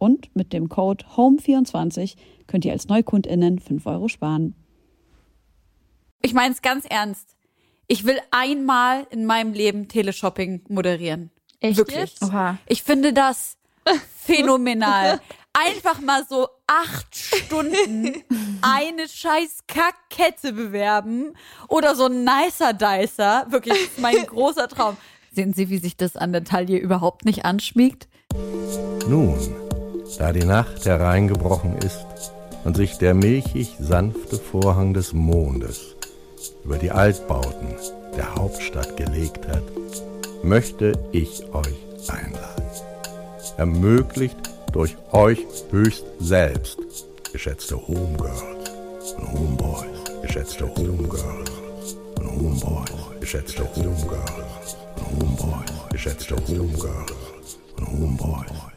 Und mit dem Code HOME24 könnt ihr als NeukundInnen 5 Euro sparen. Ich meine es ganz ernst. Ich will einmal in meinem Leben Teleshopping moderieren. Echt Wirklich. Ich finde das phänomenal. Einfach mal so acht Stunden eine scheiß Kackkette bewerben oder so ein nicer Dicer. Wirklich, mein großer Traum. Sehen Sie, wie sich das an der Taille überhaupt nicht anschmiegt? Nun, da die Nacht hereingebrochen ist und sich der milchig sanfte Vorhang des Mondes über die Altbauten der Hauptstadt gelegt hat, möchte ich euch einladen. Ermöglicht durch euch höchst selbst, geschätzte Homegirls und Homeboys, geschätzte Homegirls und Homeboys, geschätzte Homegirls und Homeboys, geschätzte Homegirls und Homeboys.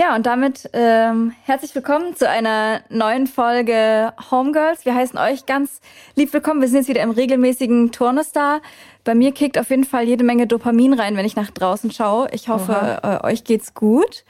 Ja, und damit ähm, herzlich willkommen zu einer neuen Folge Homegirls. Wir heißen euch ganz lieb willkommen. Wir sind jetzt wieder im regelmäßigen Turnus da. Bei mir kickt auf jeden Fall jede Menge Dopamin rein, wenn ich nach draußen schaue. Ich hoffe, äh, euch geht's gut.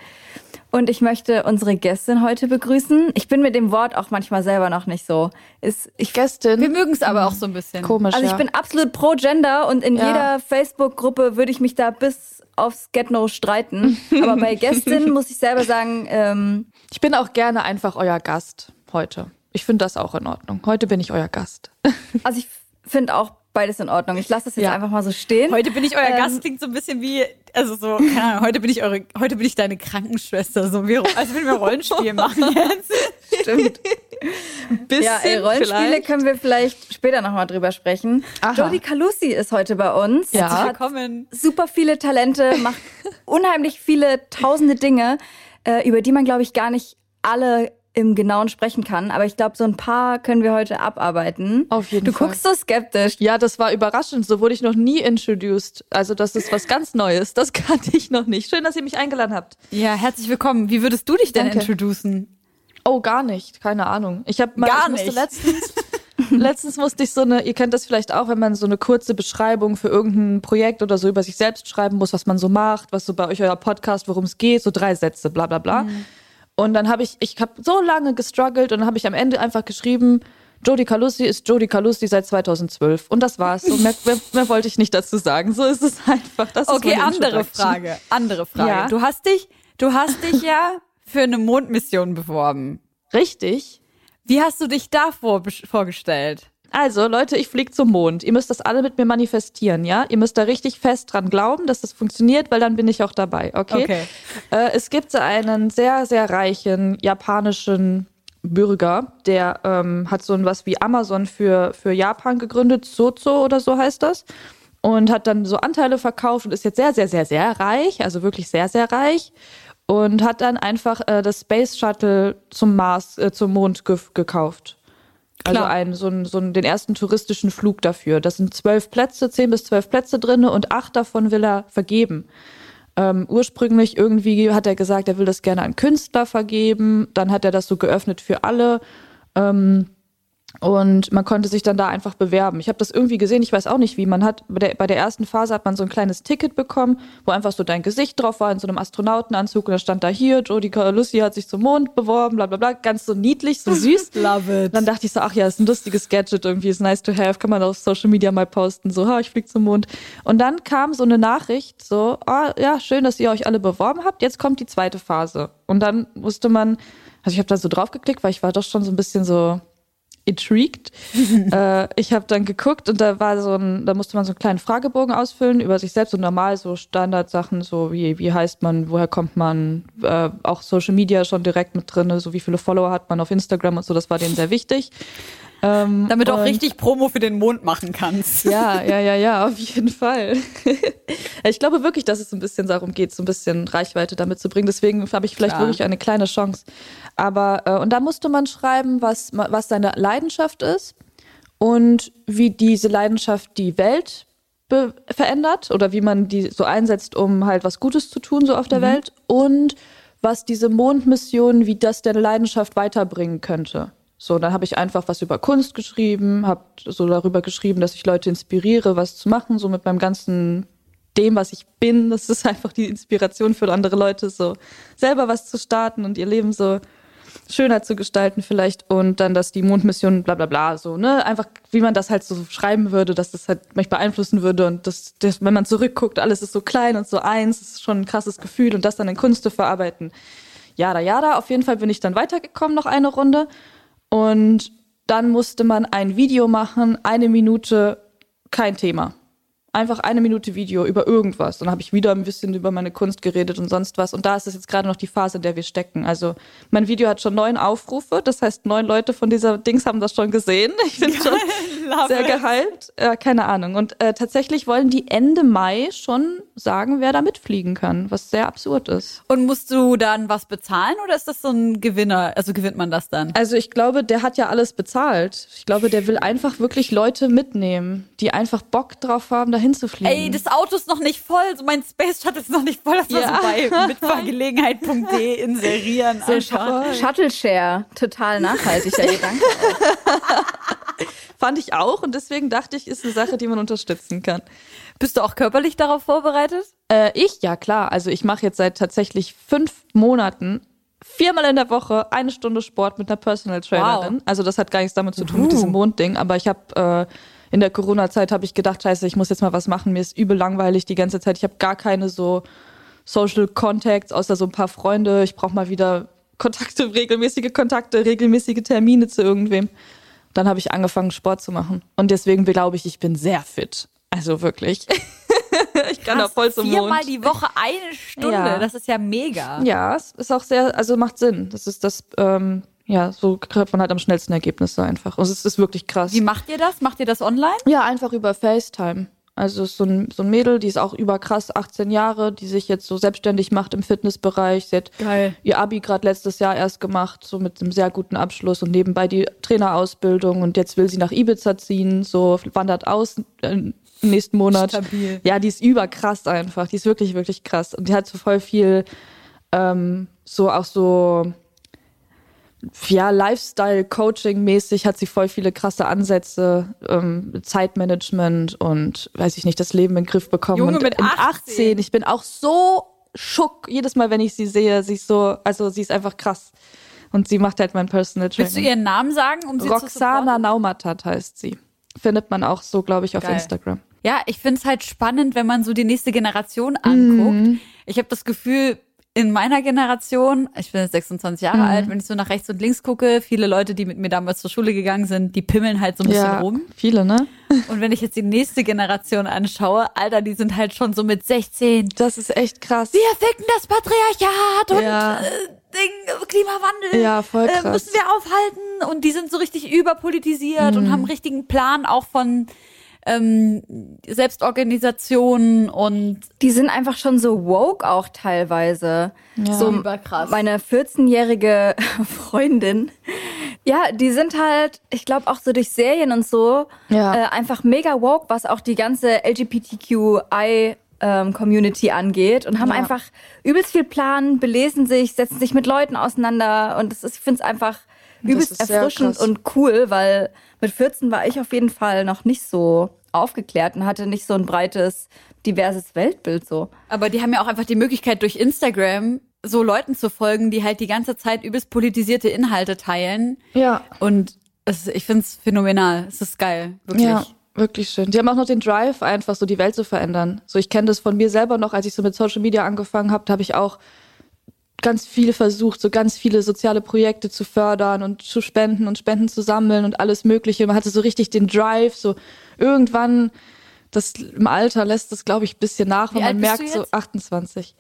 Und ich möchte unsere Gästin heute begrüßen. Ich bin mit dem Wort auch manchmal selber noch nicht so. Ist, ich, Wir Gästin. mögen es aber auch so ein bisschen. Komisch, also ich ja. bin absolut pro Gender und in Ja. jeder Facebook-Gruppe würde ich mich da bis aufs Get-No streiten. Aber bei Gästin muss ich selber sagen, ähm, ich bin auch gerne einfach euer Gast heute. Ich finde das auch in Ordnung. Heute bin ich euer Gast. also ich finde auch beides in Ordnung. Ich lasse das jetzt Ja. einfach mal so stehen. Heute bin ich euer Ähm, Gast, klingt so ein bisschen wie, also so, keine Ahnung, heute bin ich eure, heute bin ich deine Krankenschwester, so wie, als wenn wir Rollenspiel machen jetzt. Stimmt. Bisschen Ja, ey, Rollenspiele vielleicht. können wir vielleicht später nochmal drüber sprechen. Aha. Jodie Calusi ist heute bei uns. Ja. Sie hat Willkommen. super viele Talente, macht unheimlich viele tausende Dinge, äh, über die man, glaube ich, gar nicht alle im Genauen sprechen kann. Aber ich glaube, so ein paar können wir heute abarbeiten. Auf jeden du Fall. guckst so skeptisch. Ja, das war überraschend. So wurde ich noch nie introduced. Also das ist was ganz Neues. Das kannte ich noch nicht. Schön, dass ihr mich eingeladen habt. Ja, herzlich willkommen. Wie würdest du dich denn Danke. introducen? Oh, gar nicht. Keine Ahnung. Ich habe mal Gar ich musste nicht. letztens letztens musste ich so eine, ihr kennt das vielleicht auch, wenn man so eine kurze Beschreibung für irgendein Projekt oder so über sich selbst schreiben muss, was man so macht, was so bei euch euer Podcast, worum es geht, so drei Sätze, bla bla bla. Und dann habe ich, ich habe so lange gestruggelt und dann habe ich am Ende einfach geschrieben, Jodie Calusi ist Jodie Calusi seit 2012. Und das war's. So, mehr, mehr, mehr wollte ich nicht dazu sagen. So ist es einfach. Das Okay, andere. Frage. Andere Frage. Ja. Du hast dich, du hast dich ja für eine Mondmission beworben. Richtig. Wie hast du dich da vor, vorgestellt? Also, Leute, ich fliege zum Mond. Ihr müsst das alle mit mir manifestieren, ja? Ihr müsst da richtig fest dran glauben, dass das funktioniert, weil dann bin ich auch dabei, okay? Okay. Äh, es gibt einen sehr, sehr reichen japanischen Bürger, der ähm, hat so ein was wie Amazon für, für Japan gegründet, Sozo oder so heißt das. Und hat dann so Anteile verkauft und ist jetzt sehr, sehr, sehr, sehr reich, also wirklich sehr, sehr reich. Und hat dann einfach äh, das Space Shuttle zum Mars, äh, zum Mond ge gekauft. Also einen, so, einen, so einen, den ersten touristischen Flug dafür. Das sind zwölf Plätze, zehn bis zwölf Plätze drinne und acht davon will er vergeben. Ähm, ursprünglich irgendwie hat er gesagt, er will das gerne an Künstler vergeben. Dann hat er das so geöffnet für alle. Ähm, Und man konnte sich dann da einfach bewerben. Ich habe das irgendwie gesehen, ich weiß auch nicht wie. Man hat bei der, bei der ersten Phase hat man so ein kleines Ticket bekommen, wo einfach so dein Gesicht drauf war in so einem Astronautenanzug und da stand da hier, Jodie Lucy hat sich zum Mond beworben, bla bla bla. Ganz so niedlich, so süß. Love it. Dann dachte ich so, ach ja, ist ein lustiges Gadget irgendwie, ist nice to have, kann man auf Social Media mal posten, so, ha, ich flieg zum Mond. Und dann kam so eine Nachricht, so, ah, ja, schön, dass ihr euch alle beworben habt, jetzt kommt die zweite Phase. Und dann musste man, also ich habe da so drauf geklickt, weil ich war doch schon so ein bisschen so intrigued. äh, ich habe dann geguckt und da war so ein, da musste man so einen kleinen Fragebogen ausfüllen über sich selbst und normal so Standardsachen, so wie, wie heißt man, woher kommt man, äh, auch Social Media schon direkt mit drin, so wie viele Follower hat man auf Instagram und so, das war denen sehr wichtig. Ähm, Damit du auch richtig Promo für den Mond machen kannst. Ja, ja, ja, ja, auf jeden Fall. ich glaube wirklich, dass es ein bisschen darum geht, so ein bisschen Reichweite damit zu bringen. Deswegen habe ich vielleicht Klar. wirklich eine kleine Chance. Aber, äh, und da musste man schreiben, was, was seine Leidenschaft ist und wie diese Leidenschaft die Welt verändert oder wie man die so einsetzt, um halt was Gutes zu tun, so auf der mhm. Welt und was diese Mondmission, wie das der Leidenschaft weiterbringen könnte. So, dann habe ich einfach was über Kunst geschrieben, habe so darüber geschrieben, dass ich Leute inspiriere, was zu machen, so mit meinem ganzen dem, was ich bin. Das ist einfach die Inspiration für andere Leute, so selber was zu starten und ihr Leben so schöner zu gestalten vielleicht und dann, dass die Mondmission bla bla bla so, ne? Einfach, wie man das halt so schreiben würde, dass das halt mich beeinflussen würde und das, das wenn man zurückguckt, alles ist so klein und so eins, ist schon ein krasses Gefühl und das dann in Kunst zu verarbeiten. Jada, jada. Auf jeden Fall bin ich dann weitergekommen, noch eine Runde. Und dann musste man ein Video machen, eine Minute, kein Thema. Einfach eine Minute Video über irgendwas. Dann habe ich wieder ein bisschen über meine Kunst geredet und sonst was. Und da ist es jetzt gerade noch die Phase, in der wir stecken. Also mein Video hat schon neun Aufrufe. Das heißt, neun Leute von dieser Dings haben das schon gesehen. Ich bin schon sehr gehypt. Äh, keine Ahnung. Und äh, tatsächlich wollen die Ende Mai schon sagen, wer da mitfliegen kann, was sehr absurd ist. Und musst du dann was bezahlen oder ist das so ein Gewinner? Also gewinnt man das dann? Also ich glaube, der hat ja alles bezahlt. Ich glaube, der will einfach wirklich Leute mitnehmen, die einfach Bock drauf haben, dahin zu fliegen. Ey, das Auto ist noch nicht voll. So mein Space Shuttle ist noch nicht voll. Das ja. war so bei mitfahrgelegenheit.de inserieren. So Shuttle Share. Total nachhaltiger Gedanke. Fand ich auch und deswegen dachte ich, ist eine Sache, die man unterstützen kann. Bist du auch körperlich darauf vorbereitet? Äh, ich, ja klar. Also ich mache jetzt seit tatsächlich fünf Monaten viermal in der Woche eine Stunde Sport mit einer Personal Trainerin. Wow. Also das hat gar nichts damit zu tun uh. mit diesem Mondding. Aber ich habe äh, in der Corona-Zeit habe ich gedacht, scheiße, ich muss jetzt mal was machen. Mir ist übel langweilig die ganze Zeit. Ich habe gar keine so Social Contacts, außer so ein paar Freunde. Ich brauche mal wieder Kontakte, regelmäßige Kontakte, regelmäßige Termine zu irgendwem. Dann habe ich angefangen, Sport zu machen. Und deswegen glaube ich, ich bin sehr fit. Also wirklich. ich kann da voll zum Viermal Mond. die Woche eine Stunde. Ja. Das ist ja mega. Ja, es ist auch sehr, also macht Sinn. Das ist das, ähm, ja, so kriegt man halt am schnellsten Ergebnisse einfach. Und es ist wirklich krass. Wie macht ihr das? Macht ihr das online? Ja, einfach über FaceTime. Also so ein, so ein Mädel, die ist auch überkrass 18 Jahre, die sich jetzt so selbstständig macht im Fitnessbereich. Sie hat Geil. ihr Abi gerade letztes Jahr erst gemacht, so mit einem sehr guten Abschluss und nebenbei die Trainerausbildung und jetzt will sie nach Ibiza ziehen, so wandert aus äh, nächsten Monat. Stabil. Ja, die ist überkrass einfach. Die ist wirklich, wirklich krass. Und die hat so voll viel, ähm, so auch so, ja, Lifestyle-Coaching-mäßig hat sie voll viele krasse Ansätze, ähm, Zeitmanagement und weiß ich nicht, das Leben in den Griff bekommen. Junge und mit 18. 18. Ich bin auch so schock jedes Mal, wenn ich sie sehe. Sie ist so, also sie ist einfach krass. Und sie macht halt mein Personal Training. Willst du ihren Namen sagen, um sie Roxana zu Naumatat heißt sie. Findet man auch so, glaube ich, auf Geil. Instagram. Ja, ich finde es halt spannend, wenn man so die nächste Generation anguckt. Mhm. Ich habe das Gefühl, in meiner Generation, ich bin jetzt 26 Jahre mhm. alt, wenn ich so nach rechts und links gucke, viele Leute, die mit mir damals zur Schule gegangen sind, die pimmeln halt so ein bisschen ja, rum. Viele, ne? Und wenn ich jetzt die nächste Generation anschaue, Alter, die sind halt schon so mit 16. Das ist echt krass. Wir ficken das Patriarchat und äh, Ding, Klimawandel. Ja, voll krass. Äh, müssen wir aufhalten. Und die sind so richtig überpolitisiert mhm. und haben einen richtigen Plan auch von ähm, Selbstorganisationen und die sind einfach schon so woke auch teilweise. Ja. So überkrass. Meine 14-jährige Freundin, ja, die sind halt, ich glaube auch so durch Serien und so ja. äh, einfach mega woke, was auch die ganze LGBTQI ähm, Community angeht und haben ja. einfach übelst viel Plan, belesen sich, setzen sich mit Leuten auseinander und das ist, ich finde es einfach übelst erfrischend und cool, weil mit 14 war ich auf jeden Fall noch nicht so aufgeklärt und hatte nicht so ein breites, diverses Weltbild so. Aber die haben ja auch einfach die Möglichkeit, durch Instagram so Leuten zu folgen, die halt die ganze Zeit übelst politisierte Inhalte teilen. Ja. Und es, ich find's phänomenal. Es ist geil, wirklich. Ja, wirklich schön. Die haben auch noch den Drive, einfach so die Welt zu verändern. So, ich kenne das von mir selber noch, als ich so mit Social Media angefangen habe, da habe ich auch ganz viel versucht, so ganz viele soziale Projekte zu fördern und zu spenden und Spenden zu sammeln und alles Mögliche. Man hatte so richtig den Drive, so irgendwann, das im Alter lässt das, glaube ich, ein bisschen nach, weil man merkt so jetzt? 28.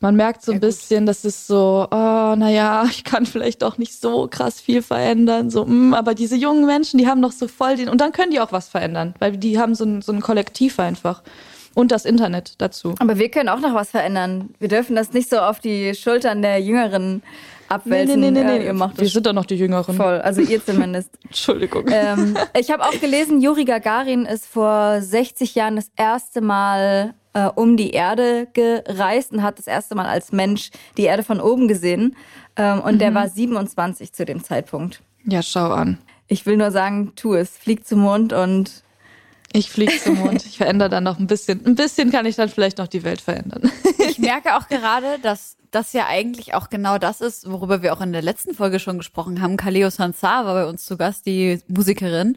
Man merkt so ein bisschen, das ist so, oh, naja, ich kann vielleicht auch nicht so krass viel verändern. So, mm, aber diese jungen Menschen, die haben noch so voll den, und dann können die auch was verändern, weil die haben so ein, so ein Kollektiv einfach. Und das Internet dazu. Aber wir können auch noch was verändern. Wir dürfen das nicht so auf die Schultern der Jüngeren abwälzen. Äh, ihr macht Wir sind doch noch die Jüngeren. voll, also ihr zumindest. Entschuldigung. ähm, ich habe auch gelesen, Juri Gagarin ist vor 60 Jahren das erste Mal äh, um die Erde gereist und hat das erste Mal als Mensch die Erde von oben gesehen. Ähm, und der war 27 zu dem Zeitpunkt. Ja, schau an. Ich will nur sagen, tu es. Flieg zum Mond und Ich fliege zum Mond. Ich verändere dann noch ein bisschen. Ein bisschen kann ich dann vielleicht noch die Welt verändern. Ich merke auch gerade, dass das ja eigentlich auch genau das ist, worüber wir auch in der letzten Folge schon gesprochen haben. Kaleo Sansar war bei uns zu Gast, die Musikerin.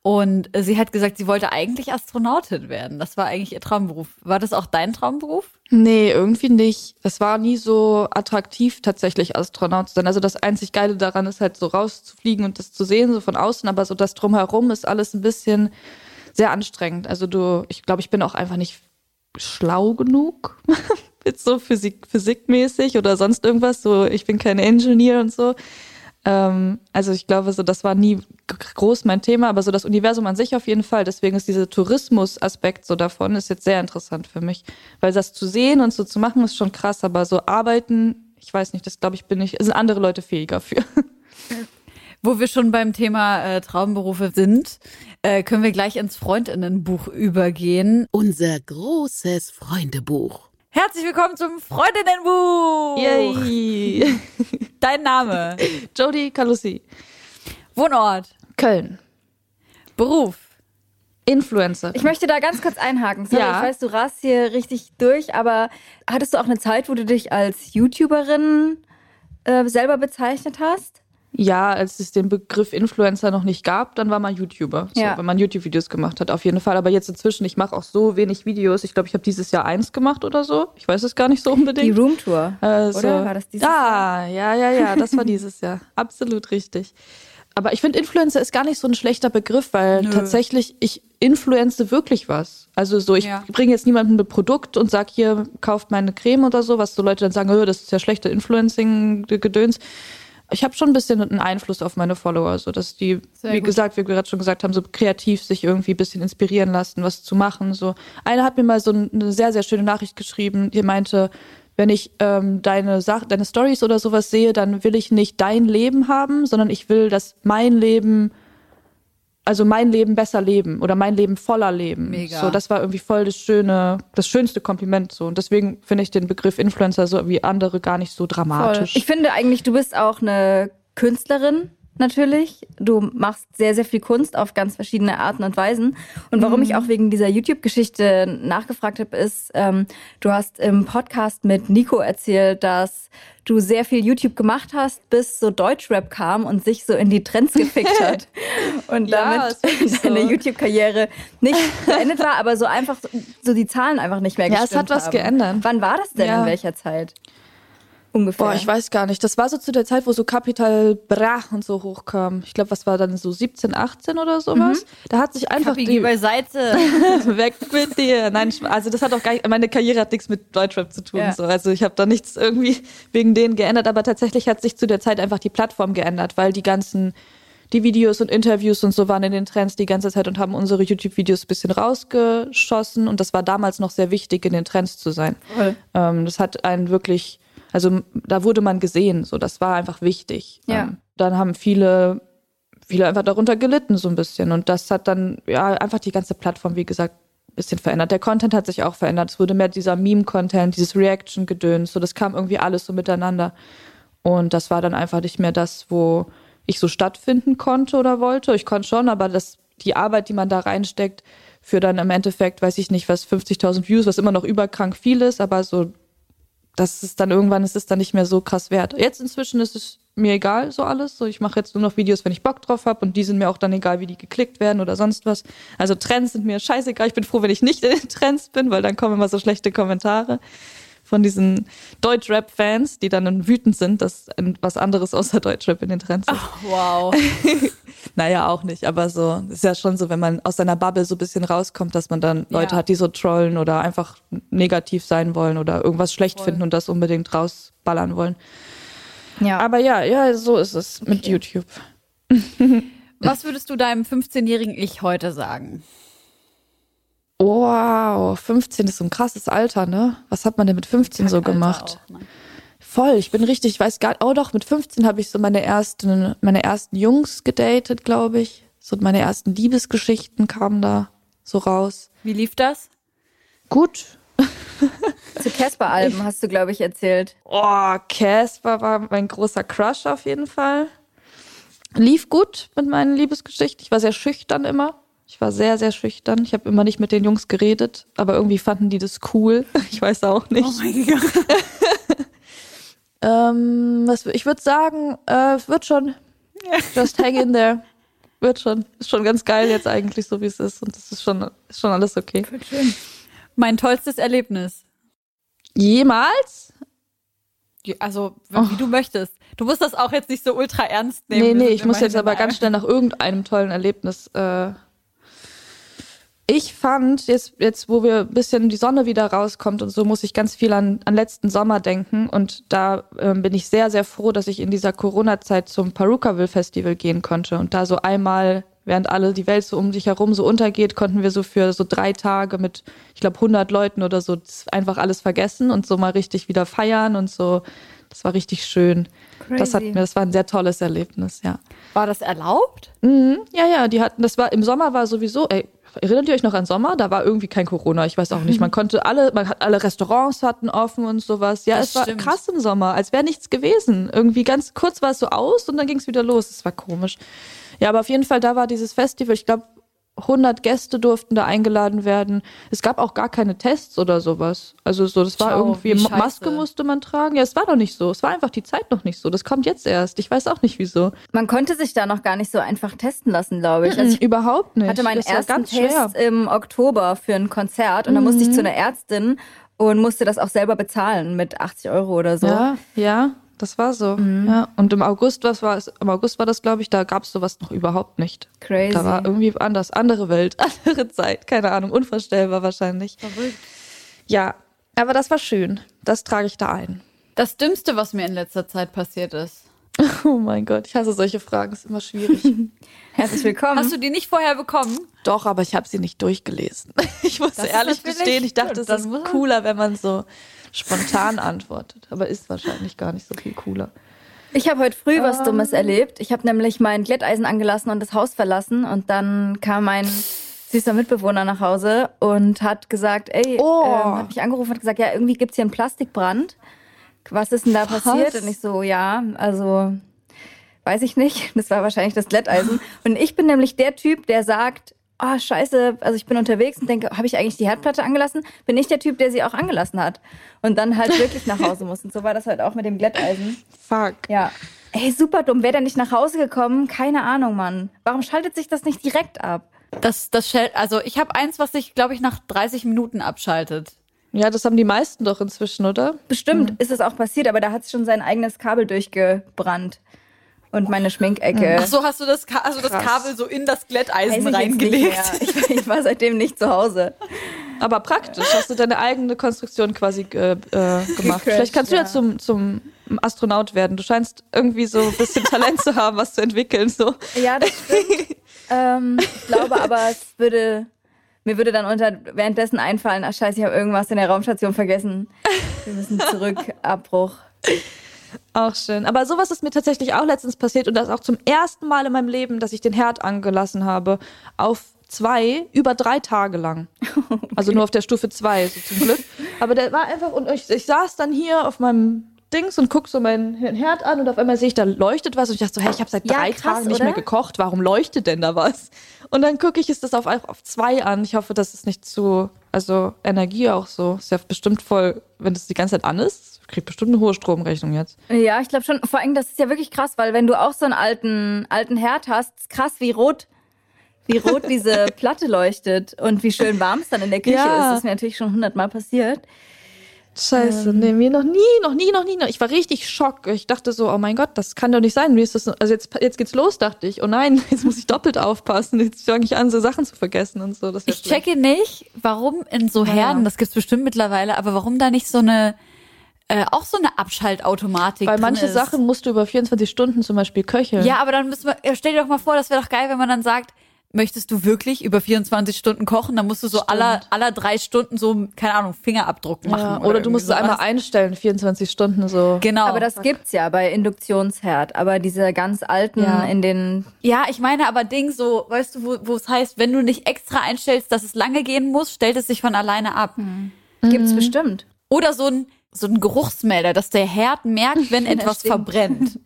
Und sie hat gesagt, sie wollte eigentlich Astronautin werden. Das war eigentlich ihr Traumberuf. War das auch dein Traumberuf? Nee, irgendwie nicht. Das war nie so attraktiv, tatsächlich Astronaut zu sein. Also das einzig Geile daran ist halt so rauszufliegen und das zu sehen, so von außen, aber so das drumherum ist alles ein bisschen sehr anstrengend. Also du, ich glaube, ich bin auch einfach nicht schlau genug. Jetzt so Physik, physikmäßig oder sonst irgendwas. So, ich bin kein Engineer und so. Ähm, also ich glaube, so das war nie groß mein Thema, aber so das Universum an sich auf jeden Fall. Deswegen ist dieser Tourismus-Aspekt so davon ist jetzt sehr interessant für mich, weil das zu sehen und so zu machen ist schon krass, aber so arbeiten, ich weiß nicht, das glaube ich bin ich, sind andere Leute fähiger für. Wo wir schon beim Thema äh, Traumberufe sind, äh, können wir gleich ins Freundinnenbuch übergehen. Unser großes Freundebuch. Herzlich willkommen zum Freundinnenbuch. Yay! Dein Name, Jodie Calussi, Wohnort, Köln, Beruf. Influencer. Ich möchte da ganz kurz einhaken. Sorry, Ja. ich weiß, du rast hier richtig durch, aber hattest du auch eine Zeit, wo du dich als YouTuberin äh, selber bezeichnet hast? Ja, als es den Begriff Influencer noch nicht gab, dann war man YouTuber. So, Ja. Wenn man YouTube-Videos gemacht hat, auf jeden Fall. Aber jetzt inzwischen, ich mache auch so wenig Videos. Ich glaube, ich habe dieses Jahr eins gemacht oder so. Ich weiß es gar nicht so unbedingt. Die Roomtour. Also, Oder? War das dieses ah, ja, ja, ja, das war dieses Jahr. Absolut richtig. Aber ich finde, Influencer ist gar nicht so ein schlechter Begriff, weil Nö. tatsächlich ich influenze wirklich was. Also so, ich Ja. bringe jetzt niemandem ein Produkt und sag hier, kauft meine Creme oder so, was so Leute dann sagen, oh, das ist ja schlechte Influencing-Gedöns. Ich habe schon ein bisschen einen Einfluss auf meine Follower, so dass die, Sehr wie gut. gesagt, wie wir gerade schon gesagt haben, so kreativ sich irgendwie ein bisschen inspirieren lassen, was zu machen. So einer hat mir mal so eine sehr sehr schöne Nachricht geschrieben, die meinte, wenn ich ähm, deine Sach deine Stories oder sowas sehe, dann will ich nicht dein Leben haben, sondern ich will, dass mein Leben also mein Leben besser leben oder mein Leben voller leben. Mega. So, das war irgendwie voll das schöne, das schönste Kompliment so. Und deswegen finde ich den Begriff Influencer so wie andere gar nicht so Voll. dramatisch. Ich finde eigentlich, du bist auch eine Künstlerin. Natürlich. Du machst sehr, sehr viel Kunst auf ganz verschiedene Arten und Weisen. Und warum ich auch wegen dieser YouTube-Geschichte nachgefragt habe, ist, ähm, du hast im Podcast mit Nico erzählt, dass du sehr viel YouTube gemacht hast, bis so Deutschrap kam und sich so in die Trends gefickt hat. Und Ja, damit ist wirklich so. deine YouTube-Karriere nicht beendet war, aber so einfach so, die Zahlen einfach nicht mehr Ja, es gestimmt hat was haben. geändert. Wann war das denn? Ja. In welcher Zeit? Ungefähr. Boah, ich weiß gar nicht. Das war so zu der Zeit, wo so Capital Bra und so hochkam. Ich glaube, was war dann so 17, 18 oder sowas? Da hat sich einfach Kapi, die beiseite. weg mit dir. Nein, also das hat auch gar nicht, meine Karriere hat nichts mit Deutschrap zu tun. Ja. So. Also ich habe da nichts irgendwie wegen denen geändert, aber tatsächlich hat sich zu der Zeit einfach die Plattform geändert, weil die ganzen die Videos und Interviews und so waren in den Trends die ganze Zeit und haben unsere YouTube-Videos ein bisschen rausgeschossen und das war damals noch sehr wichtig, in den Trends zu sein. Voll. Ähm, das hat einen wirklich, also da wurde man gesehen, so das war einfach wichtig. Ja. Ähm, dann haben viele, viele einfach darunter gelitten so ein bisschen und das hat dann ja einfach die ganze Plattform, wie gesagt, ein bisschen verändert. Der Content hat sich auch verändert. Es wurde mehr dieser Meme-Content, dieses Reaction-Gedöns, so das kam irgendwie alles so miteinander und das war dann einfach nicht mehr das, wo ich so stattfinden konnte oder wollte. Ich konnte schon, aber das, die Arbeit, die man da reinsteckt, für dann im Endeffekt, weiß ich nicht, was 50.000 Views, was immer noch überkrank viel ist, aber so, das ist dann irgendwann, ist es dann nicht mehr so krass wert. Jetzt inzwischen ist es mir egal, so alles. So, ich mache jetzt nur noch Videos, wenn ich Bock drauf habe und die sind mir auch dann egal, wie die geklickt werden oder sonst was. Also Trends sind mir scheißegal. Ich bin froh, wenn ich nicht in den Trends bin, weil dann kommen immer so schlechte Kommentare von diesen Deutschrap-Fans, die dann wütend sind, dass was anderes außer Deutschrap in den Trends ist. Wow. naja, auch nicht, aber so, ist ja schon so, wenn man aus seiner Bubble so ein bisschen rauskommt, dass man dann Leute Ja. hat, die so trollen oder einfach negativ sein wollen oder irgendwas schlecht finden und das unbedingt rausballern wollen. Ja. Aber ja, ja, so ist es mit YouTube. Was würdest du deinem 15-jährigen Ich heute sagen? Wow, 15 ist so ein krasses Alter, ne? Was hat man denn mit 15 so Kackalter gemacht? auch, ne? Voll, ich bin richtig, ich weiß gar oh doch, mit 15 habe ich so meine ersten, meine ersten Jungs gedatet, glaube ich. So meine ersten Liebesgeschichten kamen da so raus. Wie lief das? Gut. Zu Casper-Alben hast du, glaube ich, erzählt. Oh, Casper war mein großer Crush auf jeden Fall. Lief gut mit meinen Liebesgeschichten. Ich war sehr schüchtern immer. Ich war sehr, sehr schüchtern. Ich habe immer nicht mit den Jungs geredet, aber irgendwie fanden die das cool. Ich weiß auch nicht. mein Gott. Ähm, was, ich würde sagen, äh, wird schon. Just hang in there. Wird schon. Ist schon ganz geil jetzt eigentlich, so wie es ist. Und das ist schon, ist schon alles okay. Mein tollstes Erlebnis. Jemals? Also, wie du möchtest. Du musst das auch jetzt nicht so ultra ernst nehmen. Nee, nee, ich muss jetzt aber ganz schnell nach irgendeinem tollen Erlebnis. Äh ich fand, jetzt, jetzt, wo wir ein bisschen die Sonne wieder rauskommt und so, muss ich ganz viel an, an letzten Sommer denken. Und da ähm, bin ich sehr, sehr froh, dass ich in dieser Corona-Zeit zum Perukaville Festival gehen konnte. Und da so einmal, während alle die Welt so um sich herum so untergeht, konnten wir so für so drei Tage mit, ich glaube, 100 Leuten oder so einfach alles vergessen und so mal richtig wieder feiern und so. Das war richtig schön. Das hat Crazy. mir, das war ein sehr tolles Erlebnis, ja. War das erlaubt? Mhm, ja, ja, die hatten, das war, im Sommer war sowieso, ey, erinnert ihr euch noch an Sommer? Da war irgendwie kein Corona, ich weiß auch nicht. Man konnte alle, man hat, alle Restaurants hatten offen und sowas. Ja, Das es war stimmt. krass im Sommer, als wäre nichts gewesen. Irgendwie ganz kurz war es so aus und dann ging es wieder los. Es war komisch. Ja, aber auf jeden Fall, da war dieses Festival, ich glaube, 100 Gäste durften da eingeladen werden. Es gab auch gar keine Tests oder sowas. Also so, das war Ciao, irgendwie. Maske musste man tragen. Ja, es war noch nicht so. Es war einfach die Zeit noch nicht so. Das kommt jetzt erst. Ich weiß auch nicht wieso. Man konnte sich da noch gar nicht so einfach testen lassen, glaube ich. Also ich Überhaupt nicht. hatte meinen das ersten ganz schwer. Test im Oktober für ein Konzert und dann musste ich zu einer Ärztin und musste das auch selber bezahlen mit 80 Euro oder so. Ja, ja, das war so. Mhm. Ja. Und im August, was war es? Im August war das, glaube ich, da gab es sowas noch überhaupt nicht. Crazy. Da war irgendwie anders, andere Welt, andere Zeit, keine Ahnung, unvorstellbar wahrscheinlich. Verrückt. Ja, aber das war schön. Das trage ich da ein. Das Dümmste, was mir in letzter Zeit passiert ist. Oh mein Gott, ich hasse solche Fragen, ist immer schwierig. Herzlich willkommen. Hast du die nicht vorher bekommen? Doch, aber ich habe sie nicht durchgelesen. Ich muss Das ehrlich gestehen, ich dachte, es ist cooler, wenn man so spontan antwortet. Aber ist wahrscheinlich gar nicht so viel cooler. Ich habe heute früh was Ähm. Dummes erlebt. Ich habe nämlich mein Glätteisen angelassen und das Haus verlassen und dann kam mein süßer Mitbewohner nach Hause und hat gesagt, ey, Oh. ähm, hat mich angerufen und gesagt, ja, irgendwie gibt's hier einen Plastikbrand. Was ist denn da passiert? Und ich so, ja, also weiß ich nicht. Das war wahrscheinlich das Glätteisen. Und ich bin nämlich der Typ, der sagt, ah, scheiße, also ich bin unterwegs und denke, habe ich eigentlich die Herdplatte angelassen? Bin ich der Typ, der sie auch angelassen hat und dann halt wirklich nach Hause muss. Und so war das halt auch mit dem Glätteisen. Fuck. Ja. Ey, super dumm. Wäre der nicht nach Hause gekommen? Keine Ahnung, Mann. Warum schaltet sich das nicht direkt ab? Das, das Shell, also ich habe eins, was sich, glaube ich, nach 30 Minuten abschaltet. Ja, das haben die meisten doch inzwischen, oder? Bestimmt Hm. ist es auch passiert, aber da hat schon sein eigenes Kabel durchgebrannt. Und meine Schminkecke. Ach so, hast du das, Ka also das. Kabel so in das Glätteisen ich reingelegt? Ich, ich war seitdem nicht zu Hause. Aber praktisch, hast du deine eigene Konstruktion quasi äh, äh, gemacht. Gecrashed, Vielleicht kannst du ja, ja. zum, zum Astronaut werden. Du scheinst irgendwie so ein bisschen Talent zu haben, was zu entwickeln. So. Ja, das stimmt. ähm, ich glaube aber, es würde. Mir würde dann unter währenddessen einfallen, ach scheiße, ich habe irgendwas in der Raumstation vergessen. Wir müssen zurück, Abbruch. Auch schön. Aber sowas ist mir tatsächlich auch letztens passiert und das auch zum ersten Mal in meinem Leben, dass ich den Herd angelassen habe. Auf zwei, über drei Tage lang. Also nur auf der Stufe zwei, so zum Glück. Aber der war einfach, und ich, ich saß dann hier auf meinem Dings und guck so meinen Herd an und auf einmal sehe ich, da leuchtet was und ich dachte so, hey, ich habe seit Ja, drei krass, Tagen nicht oder? mehr gekocht, warum leuchtet denn da was? Und dann gucke ich, ist das auf, auf zwei an. Ich hoffe, das ist nicht zu, also Energie auch so. Ist ja bestimmt voll, wenn das die ganze Zeit an ist, kriegt bestimmt eine hohe Stromrechnung jetzt. Ja, ich glaube schon. Vor allem, das ist ja wirklich krass, weil wenn du auch so einen alten, alten Herd hast, ist krass, wie rot, wie rot diese Platte leuchtet und wie schön warm es dann in der Küche Ja. ist. Das ist mir natürlich schon hundertmal passiert. Scheiße, nee, mir noch nie, noch nie, noch nie. noch- Ich war richtig schock. Ich dachte so, oh mein Gott, das kann doch nicht sein. Mir ist das, also jetzt, jetzt geht's los, dachte ich. Oh nein, jetzt muss ich doppelt aufpassen. Jetzt fange ich an, so Sachen zu vergessen und so. Das Ich checke nicht, warum in so Herden, das gibt's bestimmt mittlerweile, aber warum da nicht so eine, äh, auch so eine Abschaltautomatik Weil drin manche ist. Sachen musst du über 24 Stunden zum Beispiel köcheln. Ja, aber dann müssen wir, ja, stell dir doch mal vor, das wäre doch geil, wenn man dann sagt, möchtest du wirklich über 24 Stunden kochen? Dann musst du so aller, aller drei Stunden so, keine Ahnung, Fingerabdruck machen. Ja, oder, du musst es irgendwie einmal sowas. einstellen, 24 Stunden so. Genau. Aber das gibt's ja bei Induktionsherd. Aber diese ganz alten Ja. in den Ja, ich meine aber Ding so, weißt du, wo, wo es heißt, wenn du nicht extra einstellst, dass es lange gehen muss, stellt es sich von alleine ab. gibt's bestimmt. Oder so ein, so ein Geruchsmelder, dass der Herd merkt, wenn etwas stimmt. verbrennt.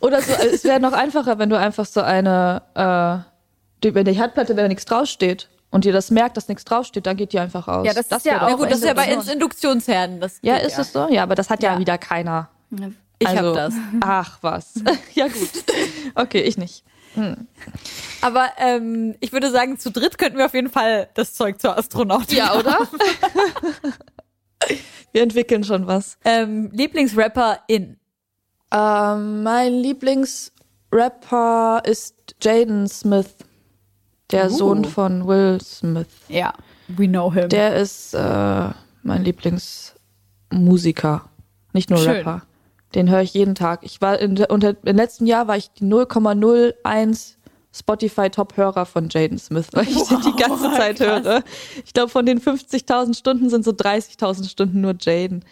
Oder so, es wäre noch einfacher, wenn du einfach so eine, äh, die, wenn die Herdplatte, wenn da nichts draufsteht und dir das merkt, dass nichts draufsteht, dann geht die einfach aus. Ja, das ist wär ja Ja auch gut, das ist ja bei Induktion. Induktionsherden. Das Ja, ist es so? Ja, aber das hat ja, Ja. wieder keiner. Ich Also, hab das. Ach was. ja gut. Okay, ich nicht. Aber ähm, ich würde sagen, zu dritt könnten wir auf jeden Fall das Zeug zur Astronautin Ja, oder? Wir entwickeln schon was. Ähm, Lieblingsrapper in. Ähm, mein Lieblingsrapper ist Jaden Smith, der Uh. Sohn von Will Smith. Ja, we know him. Der ist äh, mein Lieblingsmusiker, nicht nur Schön. Rapper. Den höre ich jeden Tag. Ich war in, der- unter, im letzten Jahr war ich die 0,01 Spotify Top-Hörer von Jaden Smith, weil ich den die ganze Zeit krass. höre. Ich glaube, von den 50.000 Stunden sind so 30.000 Stunden nur Jaden.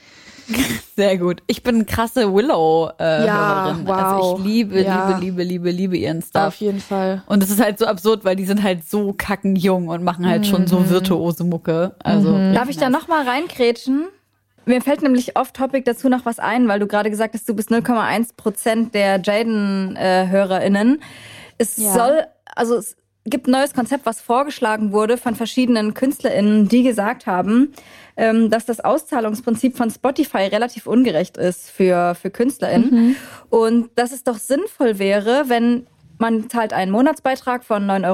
Sehr gut. Ich bin krasse Willow-Hörerin. Ja, wow. Also ich liebe, Ja. liebe, liebe, liebe, liebe ihren Auf Stuff. jeden Fall. Und es ist halt so absurd, weil die sind halt so kackenjung und machen halt schon Mhm. so virtuose Mucke. Also Darf ich da noch mal reinkrätschen? Mir fällt nämlich off-topic dazu noch was ein, weil du gerade gesagt hast, du bist 0,1 Prozent der Jaden-HörerInnen. Es Ja. soll, also es gibt ein neues Konzept, was vorgeschlagen wurde von verschiedenen KünstlerInnen, die gesagt haben, ähm, dass das Auszahlungsprinzip von Spotify relativ ungerecht ist für, für KünstlerInnen. Und dass es doch sinnvoll wäre, wenn man zahlt einen Monatsbeitrag von 9,99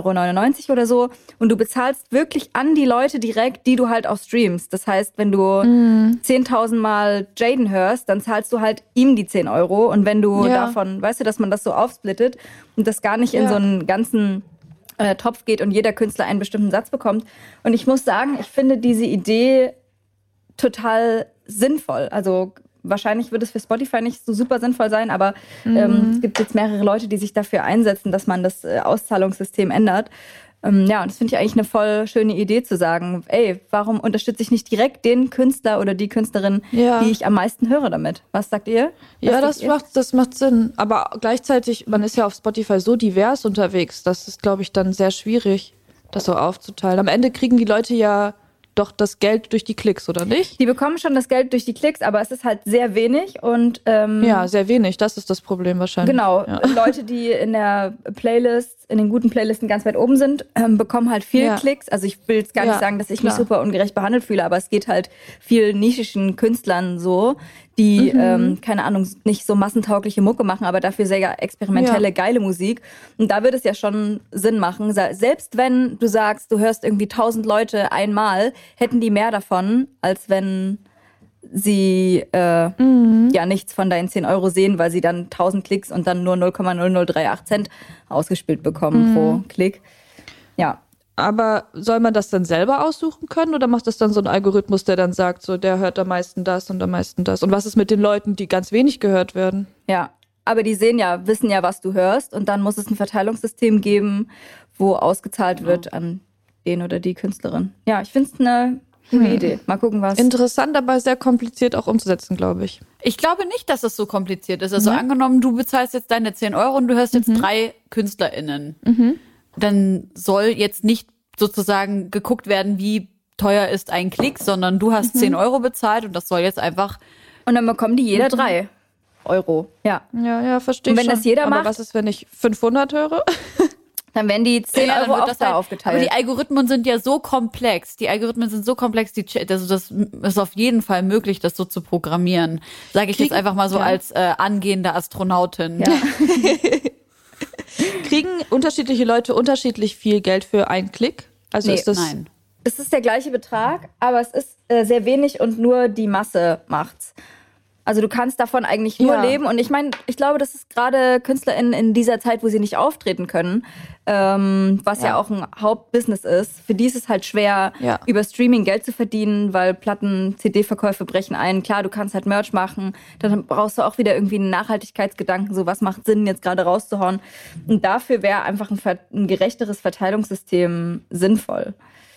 Euro oder so und du bezahlst wirklich an die Leute direkt, die du halt auch streamst. Das heißt, wenn du 10.000 Mal Jaden hörst, dann zahlst du halt ihm die 10 Euro. Und wenn du Ja. davon, weißt du, dass man das so aufsplittet und das gar nicht in Ja. so einen ganzen äh, Topf geht und jeder Künstler einen bestimmten Satz bekommt. Und ich muss sagen, ich finde diese Idee total sinnvoll. Also wahrscheinlich wird es für Spotify nicht so super sinnvoll sein, aber ähm, es gibt jetzt mehrere Leute, die sich dafür einsetzen, dass man das äh, Auszahlungssystem ändert. Ähm, ja, und das finde ich eigentlich eine voll schöne Idee zu sagen, ey, warum unterstütze ich nicht direkt den Künstler oder die Künstlerin, Ja. die ich am meisten höre damit? Was sagt ihr? Was Ja, das ihr? macht, das macht Sinn. Aber gleichzeitig, man ist ja auf Spotify so divers unterwegs, das ist, glaube ich, dann sehr schwierig, das so aufzuteilen. Am Ende kriegen die Leute ja doch das Geld durch die Klicks, oder nicht? Die bekommen schon das Geld durch die Klicks, aber es ist halt sehr wenig und ähm, Ja, sehr wenig. Das ist das Problem wahrscheinlich. Genau, Ja. Leute, die in der Playlist, in den guten Playlisten ganz weit oben sind, ähm, bekommen halt viel Ja. Klicks. Also ich will jetzt gar nicht Ja, sagen, dass ich mich klar. super ungerecht behandelt fühle, aber es geht halt vielen nischischen Künstlern so, die, Mhm. ähm, keine Ahnung, nicht so massentaugliche Mucke machen, aber dafür sehr experimentelle, Ja. geile Musik. Und da wird es ja schon Sinn machen. Se- Selbst wenn du sagst, du hörst irgendwie tausend Leute einmal, hätten die mehr davon, als wenn sie äh, Mhm. ja nichts von deinen 10 Euro sehen, weil sie dann 1000 Klicks und dann nur 0,0038 Cent ausgespielt bekommen Mhm. pro Klick. Ja, Aber soll man das dann selber aussuchen können oder macht das dann so ein Algorithmus, der dann sagt, so der hört am meisten das und am meisten das? Und was ist mit den Leuten, die ganz wenig gehört werden? ja. Aber die sehen ja, wissen ja, was du hörst und dann muss es ein Verteilungssystem geben, wo ausgezahlt wird an den oder die Künstlerin. Ja, ich finde es eine gute Idee. Mal gucken, was. Interessant, aber sehr kompliziert auch umzusetzen, glaube ich. Ich glaube nicht, dass es so kompliziert ist. Also angenommen, du bezahlst jetzt deine 10 Euro und du hörst jetzt drei KünstlerInnen. Dann soll jetzt nicht sozusagen geguckt werden, wie teuer ist ein Klick, sondern du hast 10 Euro bezahlt und das soll jetzt einfach und dann bekommen die jeder drei. Euro. Ja. Ja, ja, verstehe Und wenn schon. das jeder Aber macht- was ist, wenn ich 500 höre? Dann werden die 10 Ja, Euro auch das da halt- aufgeteilt. Aber die Algorithmen sind ja so komplex. Die Algorithmen sind so komplex, die, also das ist auf jeden Fall möglich, das so zu programmieren. Sage ich jetzt Kriegen- einfach mal so ja. als äh, angehende Astronautin. Ja. Kriegen unterschiedliche Leute unterschiedlich viel Geld für einen Klick? Also Nee, ist das Nein. Es ist der gleiche Betrag, aber es ist äh, sehr wenig und nur die Masse macht's. Also du kannst davon eigentlich nur Ja. leben. Und ich meine, ich glaube, das ist gerade KünstlerInnen in dieser Zeit, wo sie nicht auftreten können, ähm, was ja. Ja. auch ein Hauptbusiness ist, für die ist es halt schwer, Ja. über Streaming Geld zu verdienen, weil Platten, CD-Verkäufe brechen ein. Klar, du kannst halt Merch machen, dann brauchst du auch wieder irgendwie einen Nachhaltigkeitsgedanken, so was macht Sinn, jetzt gerade rauszuhauen. Und dafür wäre einfach ein, ein gerechteres Verteilungssystem sinnvoll.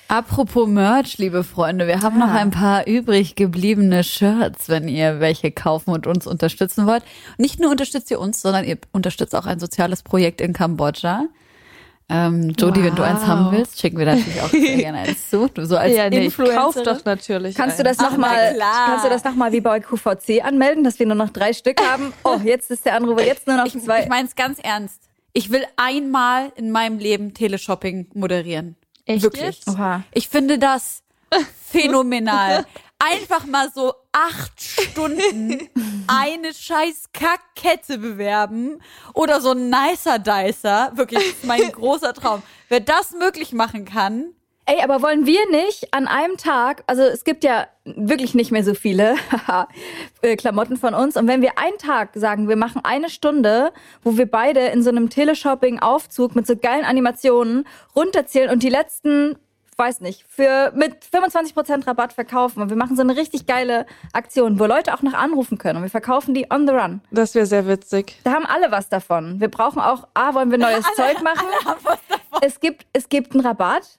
Apropos Merch, liebe Freunde, wir haben noch ein paar übrig gebliebene Shirts, wenn ihr welche kaufen und uns unterstützen wollt. Nicht nur unterstützt ihr uns, sondern ihr unterstützt auch ein soziales Projekt in Kambodscha. Ähm, Jody, wenn du eins Wow. haben willst, schicken wir natürlich auch sehr gerne eins zu. Du so als ja, nee, ich Influencerin. kauf doch natürlich. Kannst du einen. das nochmal, kannst du das noch mal wie bei QVC anmelden, dass wir nur noch drei Stück haben? Oh, jetzt ist der Anrufer, jetzt nur noch Ich, zwei. ich meine es ganz ernst. Ich will einmal in meinem Leben Teleshopping moderieren. Echt Wirklich. jetzt? Oha. Ich finde das phänomenal. Einfach mal so acht Stunden eine scheiß Kackkette bewerben oder so ein nicer Dicer. Wirklich, mein großer Traum. Wer das möglich machen kann, Ey, aber wollen wir nicht an einem Tag, also es gibt ja wirklich nicht mehr so viele äh, Klamotten von uns. Und wenn wir einen Tag sagen, wir machen eine Stunde, wo wir beide in so einem Teleshopping-Aufzug mit so geilen Animationen runterzählen und die letzten, weiß nicht, für mit 25% Rabatt verkaufen. Und wir machen so eine richtig geile Aktion, wo Leute auch noch anrufen können. Und wir verkaufen die on the run. Das wäre sehr witzig. Da haben alle was davon. Wir brauchen auch, ah, wollen wir neues Zeug machen? Es gibt, es gibt einen Rabatt.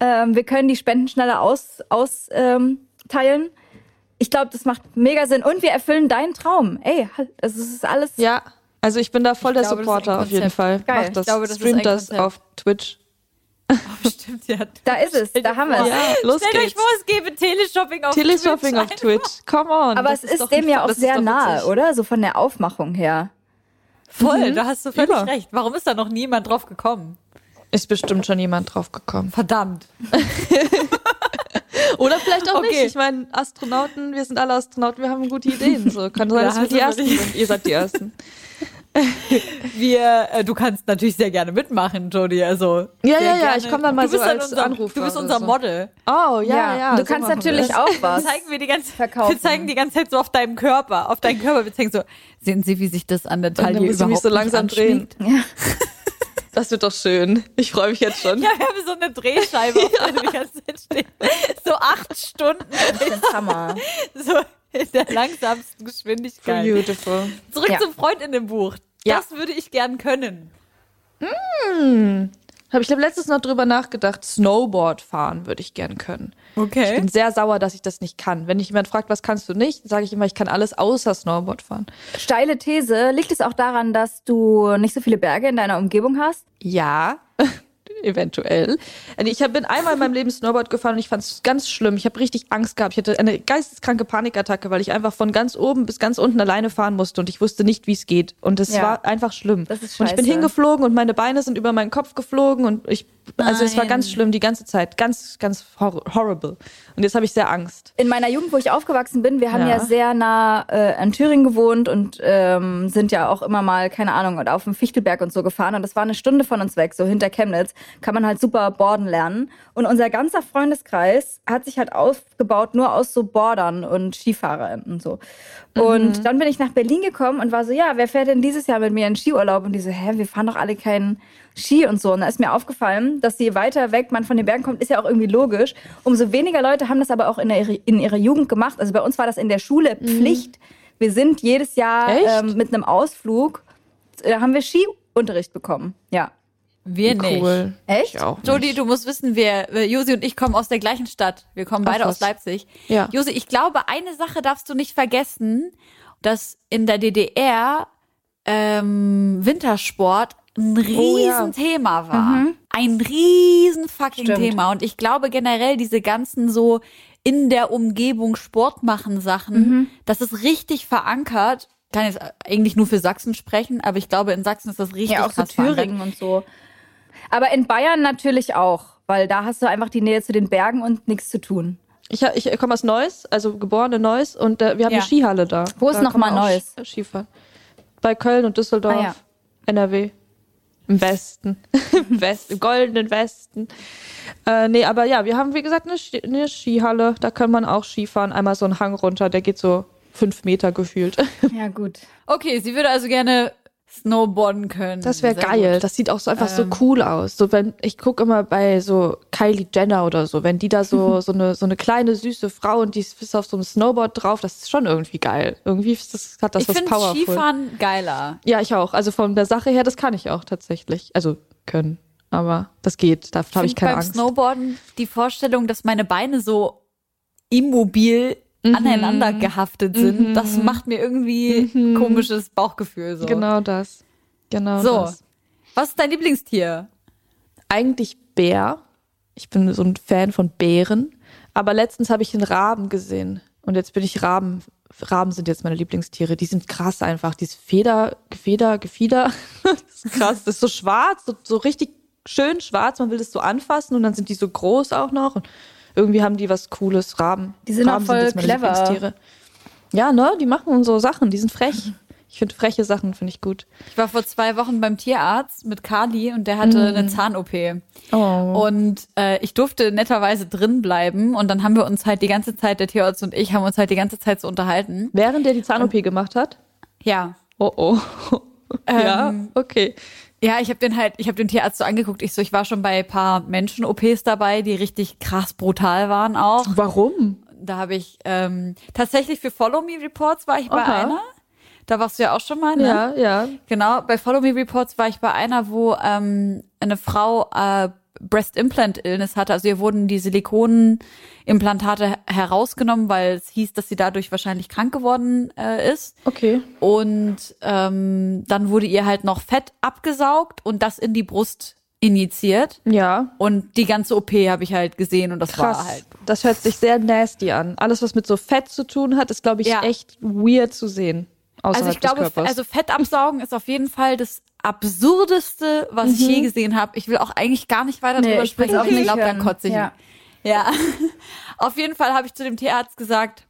Ähm, wir können die Spenden schneller austeilen. Aus, ähm, teilen. ich glaube, das macht mega Sinn. Und wir erfüllen deinen Traum. Ey, halt, es ist alles. Ja, also ich bin da voll Ich der glaube, das ist Supporter auf jeden. Fall. Geil. Macht das, Ich glaube, das ist streamt das auf Twitch. Bestimmt, ja. Da ist es, da haben wir es. Ja, los Stellt euch geht's. vor, es gäbe Teleshopping auf Teleshopping Twitch. auf Twitch. Come on. Aber das es ist, doch dem ja auch das ist sehr nahe, witzig. oder? So von der Aufmachung her. Voll, da hast du völlig Über. recht. Warum ist da noch niemand drauf gekommen? Ist bestimmt schon jemand drauf gekommen. Verdammt. Oder vielleicht auch Okay. nicht. Ich meine, Astronauten, wir sind alle Astronauten, wir haben gute Ideen. So kann sein, Da dass wir die du Ersten sind. Ihr seid die Ersten. Wir, äh, du kannst natürlich sehr gerne mitmachen, Jody. Also Ja, ja, ja, gerne. ich komm dann mal Du bist so dann als unser, Anrufer Du bist unser so. Model. Oh, ja, ja. Du so kannst wir natürlich auch Wir was. zeigen wir die ganze verkaufen. Wir zeigen die ganze Zeit so auf deinem Körper, auf deinen Körper. Wir zeigen so, sehen Sie, wie sich das an der Taille überhaupt mich so langsam drehen. anschmiegt? Das wird doch schön. Ich freue mich jetzt schon. Ja, wir haben so eine Drehscheibe, auf der stehst. So acht Stunden, Das Hammer. so in der langsamsten Geschwindigkeit. Beautiful. Zurück Ja. zum Freundinnenbuch. Ja. Das würde ich gern können. Habe ich letztes noch drüber nachgedacht. Snowboard fahren würde ich gern können. Ich Okay. bin sehr sauer, dass ich das nicht kann. Wenn mich jemand fragt, was kannst du nicht, sage ich immer, ich kann alles außer Snowboard fahren. Steile These. Liegt es auch daran, dass du nicht so viele Berge in deiner Umgebung hast? Ja, eventuell. Ich bin einmal in meinem Leben Snowboard gefahren und ich fand es ganz schlimm. Ich habe richtig Angst gehabt. Ich hatte eine geisteskranke Panikattacke, weil ich einfach von ganz oben bis ganz unten alleine fahren musste und ich wusste nicht, wie es geht. Und es Ja. war einfach schlimm. Das ist und ich bin scheiße. hingeflogen und meine Beine sind über meinen Kopf geflogen und ich, also es war Nein. ganz schlimm die ganze Zeit. Ganz, ganz hor horrible. Und jetzt habe ich sehr Angst. In meiner Jugend, wo ich aufgewachsen bin, wir haben ja, Ja. sehr nah äh, an Thüringen gewohnt und ähm, sind ja auch immer mal, keine Ahnung, auf dem Fichtelberg und so gefahren. Und das war eine Stunde von uns weg, so hinter Chemnitz. Kann man halt super Borden lernen. Und unser ganzer Freundeskreis hat sich halt aufgebaut nur aus so Bordern und Skifahrern und so. Und dann bin ich nach Berlin gekommen und war so, ja, wer fährt denn dieses Jahr mit mir in Skiurlaub? Und die so, hä, wir fahren doch alle keinen Ski und so. Und da ist mir aufgefallen, dass je weiter weg man von den Bergen kommt, ist ja auch irgendwie logisch. Umso weniger Leute haben das aber auch in, der, in ihrer Jugend gemacht. Also bei uns war das in der Schule Pflicht. Wir sind jedes Jahr ähm, mit einem Ausflug, äh, haben wir Skiunterricht bekommen. Ja. Wir nicht. Cool. Echt? Ich auch. Nicht. du musst wissen, wir, Josi und ich kommen aus der gleichen Stadt. Wir kommen Ach, beide was. aus Leipzig. Ja. Josi, ich glaube, eine Sache darfst du nicht vergessen, dass in der DDR ähm, Wintersport ein Oh ja. Riesenthema war. Ein riesen fucking Stimmt. Thema. Und ich glaube generell diese ganzen so in der Umgebung Sport machen Sachen, das ist richtig verankert. kann jetzt eigentlich nur für Sachsen sprechen, aber ich glaube, in Sachsen ist das richtig Ja, auch so krass verankert. Thüringen und so. Aber in Bayern natürlich auch, weil da hast du einfach die Nähe zu den Bergen und nichts zu tun. Ich, ich komme aus Neuss, also geboren in Neuss und äh, wir haben Ja. eine Skihalle da. Wo ist da noch kann man mal auch Neuss? Ski- Skifahren. Bei Köln und Düsseldorf, Ah, ja. NRW. Im Westen. Im Westen, im goldenen Westen. Äh, nee, aber ja, wir haben, wie gesagt, eine, Ski eine Skihalle. Da kann man auch Skifahren. Einmal so einen Hang runter, der geht so fünf Meter gefühlt. Ja, gut. Okay, sie würde also gerne snowboarden können. Das wäre geil. gut. Das sieht auch so einfach Ähm. so cool aus. So wenn ich gucke immer bei so Kylie Jenner oder so, wenn die da so so eine so eine kleine süße Frau und die ist auf so einem Snowboard drauf, das ist schon irgendwie geil. Irgendwie ist das, hat das Ich was finde powerful. Skifahren geiler. Ja, ich auch. Also von der Sache her, das kann ich auch tatsächlich. Also können, aber das geht. Da habe ich keine beim Angst. Snowboarden die Vorstellung, dass meine Beine so immobil. Aneinander gehaftet sind, das macht mir irgendwie komisches Bauchgefühl. So. Genau das. Genau So. das. Was ist dein Lieblingstier? Eigentlich Bär. Ich bin so ein Fan von Bären. Aber letztens habe ich einen Raben gesehen. Und jetzt bin ich Raben. Raben sind jetzt meine Lieblingstiere. Die sind krass einfach. Dieses Feder, Gefeder, Gefieder. das ist krass. Das ist so schwarz, so, so richtig schön schwarz. Man will das so anfassen und dann sind die so groß auch noch. Und irgendwie haben die was Cooles. Raben. Die sind auch Raben voll jetzt meine clever. Lieblingstiere. Ja, ne? Die machen so Sachen. Die sind frech. Ich finde freche Sachen, finde ich gut. Ich war vor zwei Wochen beim Tierarzt mit Kali und der hatte eine Zahn-OP. Oh. Und äh, ich durfte netterweise drin bleiben und dann haben wir uns halt die ganze Zeit, der Tierarzt und ich, haben uns halt die ganze Zeit so unterhalten. Während der die Zahn-OP gemacht hat? Ja. Oh oh. ja, Ähm, okay. Ja, ich habe den halt, ich habe den Tierarzt so angeguckt. Ich so, ich war schon bei ein paar Menschen-OPs dabei, die richtig krass brutal waren auch. Warum? Da habe ich ähm, tatsächlich für Follow Me Reports war ich bei Aha. einer. Da warst du ja auch schon mal, ne? Ja, ja. Genau, bei Follow Me Reports war ich bei einer, wo ähm, eine Frau äh, Breast Implant Illness hatte. Also ihr wurden die Silikonimplantate herausgenommen, weil es hieß, dass sie dadurch wahrscheinlich krank geworden äh, ist. Okay. Und ähm, dann wurde ihr halt noch Fett abgesaugt und das in die Brust injiziert. Ja. Und die ganze OP habe ich halt gesehen und das Krass. war halt. Das hört sich sehr nasty an. Alles, was mit so Fett zu tun hat, ist, glaube ich, Ja. echt weird zu sehen. Also ich glaube, also Fett absaugen ist auf jeden Fall das absurdeste, was ich je gesehen habe. Ich will auch eigentlich gar nicht weiter Nee, drüber sprechen. Ich glaube, dann kotze ich. Ja. Ja. Auf jeden Fall habe ich zu dem Tierarzt gesagt,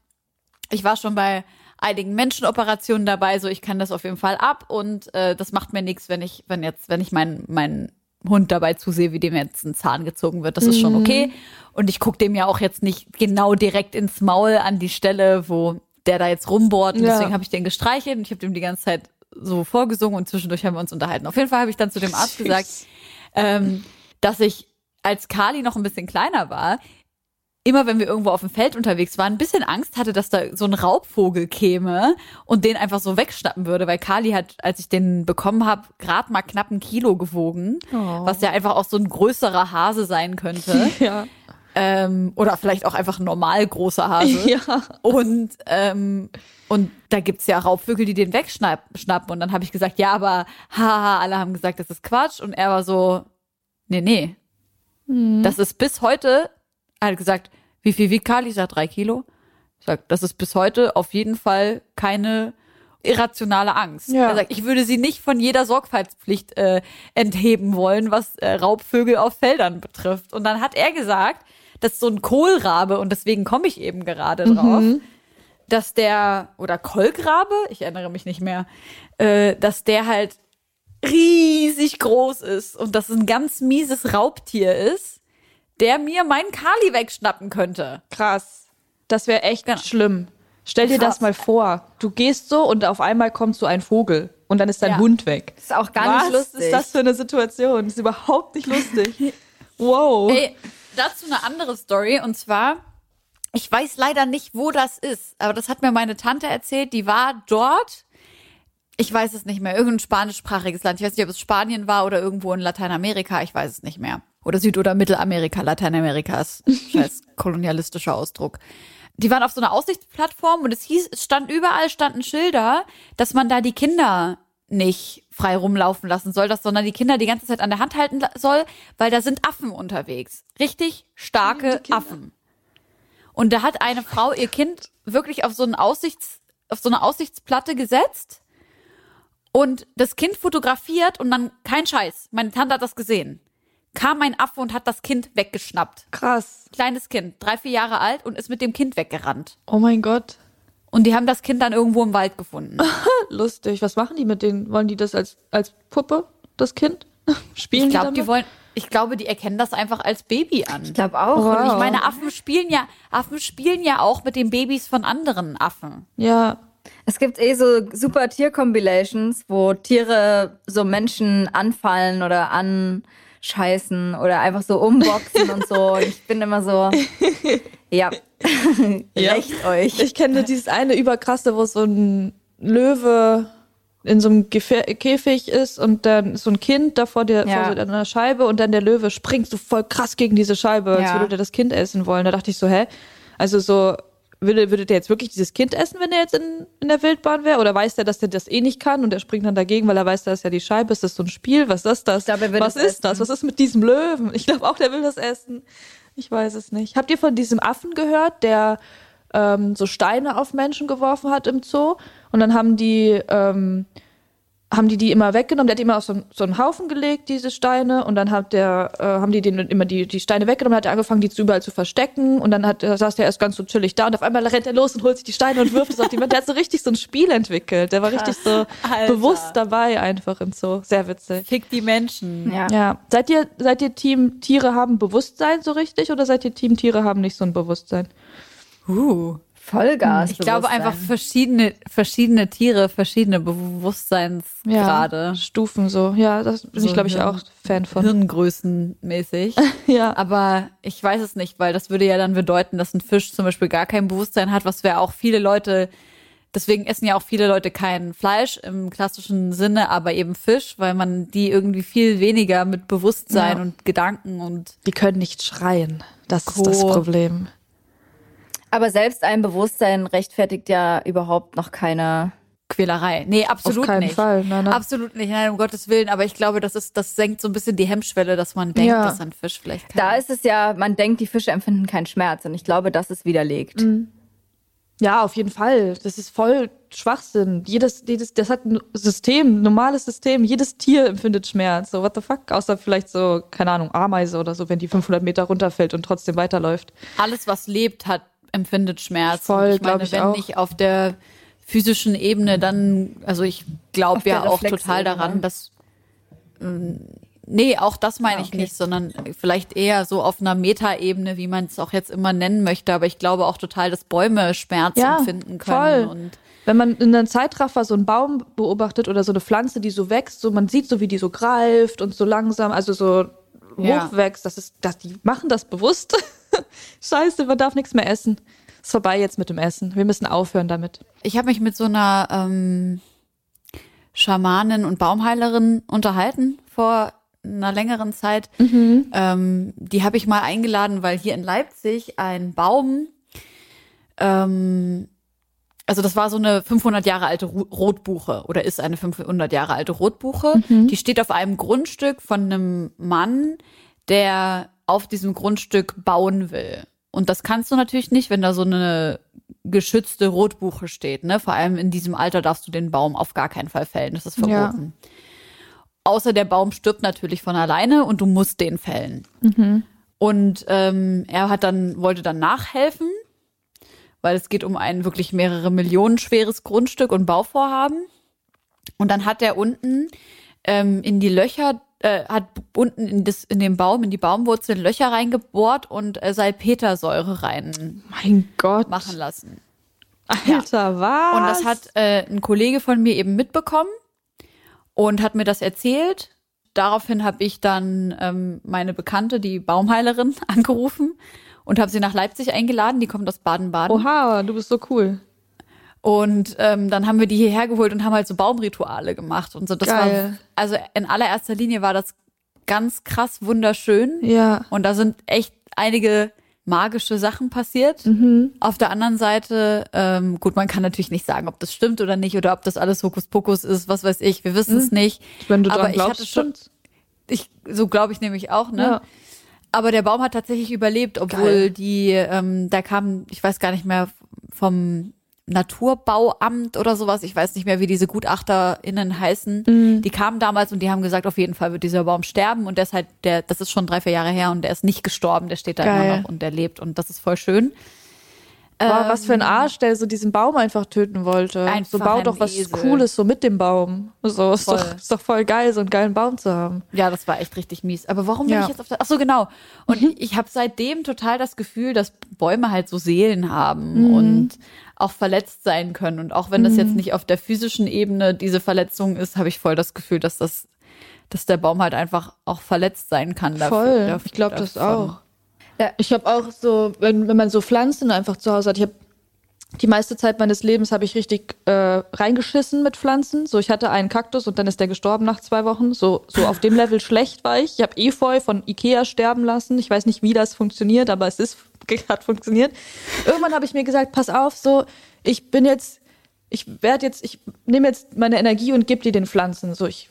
ich war schon bei einigen Menschenoperationen dabei, so ich kann das auf jeden Fall ab und äh, das macht mir nichts, wenn ich, wenn jetzt, wenn ich meinen meinen Hund dabei zusehe, wie dem jetzt ein Zahn gezogen wird. Das ist schon okay. Und ich gucke dem ja auch jetzt nicht genau direkt ins Maul an die Stelle, wo der da jetzt rumbohrt. Und Ja. deswegen habe ich den gestreichelt und ich habe dem die ganze Zeit so vorgesungen und zwischendurch haben wir uns unterhalten. Auf jeden Fall habe ich dann zu dem Arzt gesagt, ähm, dass ich als Kali noch ein bisschen kleiner war, immer wenn wir irgendwo auf dem Feld unterwegs waren, ein bisschen Angst hatte, dass da so ein Raubvogel käme und den einfach so wegschnappen würde, weil Kali hat, als ich den bekommen habe, gerade mal knapp ein Kilo gewogen, was ja einfach auch so ein größerer Hase sein könnte. ja. ähm, oder vielleicht auch einfach ein normal großer Hase. Ja. Und, ähm, und da gibt's ja Raubvögel, die den wegschnappen. schnappen. Und dann habe ich gesagt, ja, aber haha, alle haben gesagt, das ist Quatsch. Und er war so, nee, nee. Das ist bis heute, er hat gesagt, wie viel wiegt Kali? Ich sag, drei Kilo. Ich sag, das ist bis heute auf jeden Fall keine irrationale Angst. Ja. Er sagt, ich würde sie nicht von jeder Sorgfaltspflicht äh, entheben wollen, was äh, Raubvögel auf Feldern betrifft. Und dann hat er gesagt, dass so ein Kohlrabe, und deswegen komme ich eben gerade drauf, dass der, oder Kolkrabe, ich erinnere mich nicht mehr, äh, dass der halt riesig groß ist und das ein ganz mieses Raubtier ist, der mir meinen Kali wegschnappen könnte. Krass. Das wäre echt Genau. schlimm. Stell dir Krass. das mal vor. Du gehst so und auf einmal kommt so ein Vogel und dann ist dein Ja. Hund weg. Ist auch gar Was nicht lustig. ist das für eine Situation? Das ist überhaupt nicht lustig. Wow. Ey, dazu eine andere Story und zwar, ich weiß leider nicht, wo das ist, aber das hat mir meine Tante erzählt, die war dort. Ich weiß es nicht mehr, irgendein spanischsprachiges Land. Ich weiß nicht, ob es Spanien war oder irgendwo in Lateinamerika, ich weiß es nicht mehr. Oder Süd- oder Mittelamerika, Lateinamerika ist scheiß kolonialistischer Ausdruck. Die waren auf so einer Aussichtsplattform und es hieß, es stand überall standen Schilder, dass man da die Kinder nicht frei rumlaufen lassen soll, dass, sondern die Kinder die ganze Zeit an der Hand halten soll, weil da sind Affen unterwegs. Richtig starke Affen. Und da hat eine Frau ihr Kind wirklich auf so einen Aussichts, auf so eine Aussichtsplatte gesetzt und das Kind fotografiert und dann kein Scheiß. Meine Tante hat das gesehen. Kam ein Affe und hat das Kind weggeschnappt. Krass. Kleines Kind, drei, vier Jahre alt und ist mit dem Kind weggerannt. Oh mein Gott. Und die haben das Kind dann irgendwo im Wald gefunden. Lustig. Was machen die mit denen? Wollen die das als, als Puppe, das Kind? Spielen Ich glaube, die wollen, ich glaube, die erkennen das einfach als Baby an. Ich glaube auch. Wow. Und ich meine, Affen spielen ja, Affen spielen ja auch mit den Babys von anderen Affen. Ja. Es gibt eh so super Tier-Compilations, wo Tiere so Menschen anfallen oder anscheißen oder einfach so umboxen und so. Und ich bin immer so, ja, Ja. recht euch. Ich kenne dieses eine überkrasse, wo so ein Löwe in so einem Gefä- Käfig ist und dann ist so ein Kind da vor, der, Ja. vor so einer Scheibe und dann der Löwe springt so voll krass gegen diese Scheibe, als Ja. würde der das Kind essen wollen. Da dachte ich so, hä? Also so, würde, würde der jetzt wirklich dieses Kind essen, wenn der jetzt in, in der Wildbahn wäre? Oder weiß der, dass der das eh nicht kann und der springt dann dagegen, weil er weiß, da ist ja die Scheibe. Ist das so ein Spiel? Was ist das? Glaube, er Was ist das? essen. Was ist mit diesem Löwen? Ich glaube auch, der will das essen. Ich weiß es nicht. Habt ihr von diesem Affen gehört, der ähm, so Steine auf Menschen geworfen hat im Zoo? Und dann haben die, ähm, haben die die immer weggenommen. Der hat die immer auf so, einen- so einen Haufen gelegt, diese Steine. Und dann hat der, äh, haben die den immer die, die Steine weggenommen, hat er angefangen, die zu überall zu verstecken. Und dann hat, saß der erst ganz so chillig da. Und auf einmal rennt er los und holt sich die Steine und wirft es auf die Wand. Der hat so richtig so ein Spiel entwickelt. Der war richtig so Alter. bewusst dabei einfach im Zoo. Sehr witzig. Fick die Menschen. Ja. Ja. Seid ihr, seid ihr Team Tiere haben Bewusstsein so richtig oder seid ihr Team Tiere haben nicht so ein Bewusstsein? Uh. Vollgas. Ich glaube einfach verschiedene, verschiedene Tiere, verschiedene Bewusstseinsgrade. Stufen so. Ja, das bin So ich, glaube ich, auch Fan von. Hirngrößenmäßig. Ja. Aber ich weiß es nicht, weil das würde ja dann bedeuten, dass ein Fisch zum Beispiel gar kein Bewusstsein hat, was wir auch viele Leute, deswegen essen ja auch viele Leute kein Fleisch im klassischen Sinne, aber eben Fisch, weil man die irgendwie viel weniger mit Bewusstsein Ja. und Gedanken und Die können nicht schreien. Das ist das Co. Problem. Aber selbst ein Bewusstsein rechtfertigt ja überhaupt noch keine. Quälerei. Nee, absolut Auf keinen nicht. Fall. Nein, nein. Absolut nicht, nein, um Gottes Willen. Aber ich glaube, das ist, das senkt so ein bisschen die Hemmschwelle, dass man denkt, Ja. dass ein Fisch vielleicht kann. Da ist es ja, man denkt, die Fische empfinden keinen Schmerz. Und ich glaube, das ist widerlegt. Ja, auf jeden Fall. Das ist voll Schwachsinn. Jedes, jedes, das hat ein System, ein normales System. Jedes Tier empfindet Schmerz. So, what the fuck? Außer vielleicht so, keine Ahnung, Ameise oder so, wenn die 500 Meter runterfällt und trotzdem weiterläuft. alles, was lebt, hat, empfindet Schmerz. Voll, Und ich meine, ich wenn auch. nicht auf der physischen Ebene, dann, also ich glaube ja auch total daran, dass, ähm, nee, auch das meine Ah, ich okay. nicht, sondern vielleicht eher so auf einer Metaebene, wie man es auch jetzt immer nennen möchte. Aber ich glaube auch total, dass Bäume Schmerz Ja, empfinden können. voll. Und Wenn man in einem Zeitraffer so einen Baum beobachtet oder so eine Pflanze, die so wächst, so man sieht so, wie die so greift und so langsam, also so Ja. hochwächst, das ist, das, die machen das bewusst. Scheiße, man darf nichts mehr essen. Ist vorbei jetzt mit dem Essen. Wir müssen aufhören damit. Ich habe mich mit so einer ähm, Schamanin und Baumheilerin unterhalten vor einer längeren Zeit. Ähm, die habe ich mal eingeladen, weil hier in Leipzig ein Baum, ähm, also das war so eine 500 Jahre alte Rotbuche oder ist eine 500 Jahre alte Rotbuche. Die steht auf einem Grundstück von einem Mann, der auf diesem Grundstück bauen will. Und das kannst du natürlich nicht, wenn da so eine geschützte Rotbuche steht. Ne? Vor allem in diesem Alter darfst du den Baum auf gar keinen Fall fällen. Das ist Ja. verboten. Außer der Baum stirbt natürlich von alleine und du musst den fällen. Und ähm, er hat dann wollte dann nachhelfen, weil es geht um ein wirklich mehrere Millionen schweres Grundstück und Bauvorhaben. Und dann hat er unten ähm, in die Löcher, äh, hat unten in, das, in den Baum, in die Baumwurzeln Löcher reingebohrt und äh, Salpetersäure reinmachen Mein Gott. lassen. Alter, was? Und das hat äh, ein Kollege von mir eben mitbekommen und hat mir das erzählt. Daraufhin habe ich dann ähm, meine Bekannte, die Baumheilerin, angerufen und habe sie nach Leipzig eingeladen. Die kommt aus Baden-Baden. Oha, du bist so cool. Und ähm, dann haben wir die hierher geholt und haben halt so Baumrituale gemacht und so. Das Geil. war also in allererster Linie war das ganz krass wunderschön. Ja. Und da sind echt einige magische Sachen passiert. Auf der anderen Seite, ähm, gut, man kann natürlich nicht sagen, ob das stimmt oder nicht oder ob das alles Hokuspokus ist, was weiß ich. Wir wissen es nicht. Wenn du Aber ich glaubst, hatte schon, stimmt's. ich, so glaube ich nämlich auch, ne? Ja. Aber der Baum hat tatsächlich überlebt, obwohl Geil. die, ähm, da kam, ich weiß gar nicht mehr vom Naturbauamt oder sowas. Ich weiß nicht mehr, wie diese GutachterInnen heißen. Mhm. Die kamen damals und die haben gesagt, auf jeden Fall wird dieser Baum sterben. Und der ist halt, der, das ist schon drei, vier Jahre her und der ist nicht gestorben. Der steht da Geil. immer noch und der lebt. Und das ist voll schön. Boah, was für ein Arsch, der so diesen Baum einfach töten wollte. Ähm. Einfach so bau doch was Esel. Cooles so mit dem Baum. So ist Voll. doch, ist doch voll geil, so einen geilen Baum zu haben. Ja, das war echt richtig mies. Aber warum bin Ja. ich jetzt auf der. Ach so, genau. Und ich habe seitdem total das Gefühl, dass Bäume halt so Seelen haben und auch verletzt sein können. Und auch wenn das jetzt nicht auf der physischen Ebene diese Verletzung ist, habe ich voll das Gefühl, dass das, dass der Baum halt einfach auch verletzt sein kann. dafür- Voll. dafür- ich glaube das auch. Ich habe auch so, wenn, wenn man so Pflanzen einfach zu Hause hat, ich habe die meiste Zeit meines Lebens habe ich richtig äh, reingeschissen mit Pflanzen. So, ich hatte einen Kaktus und dann ist der gestorben nach zwei Wochen. So, so auf dem Level schlecht war ich. Ich habe Efeu von Ikea sterben lassen. Ich weiß nicht, wie das funktioniert, aber es ist hat funktioniert. Irgendwann habe ich mir gesagt, pass auf, so, ich bin jetzt, ich werde jetzt, ich nehme jetzt meine Energie und gebe die den Pflanzen. So, ich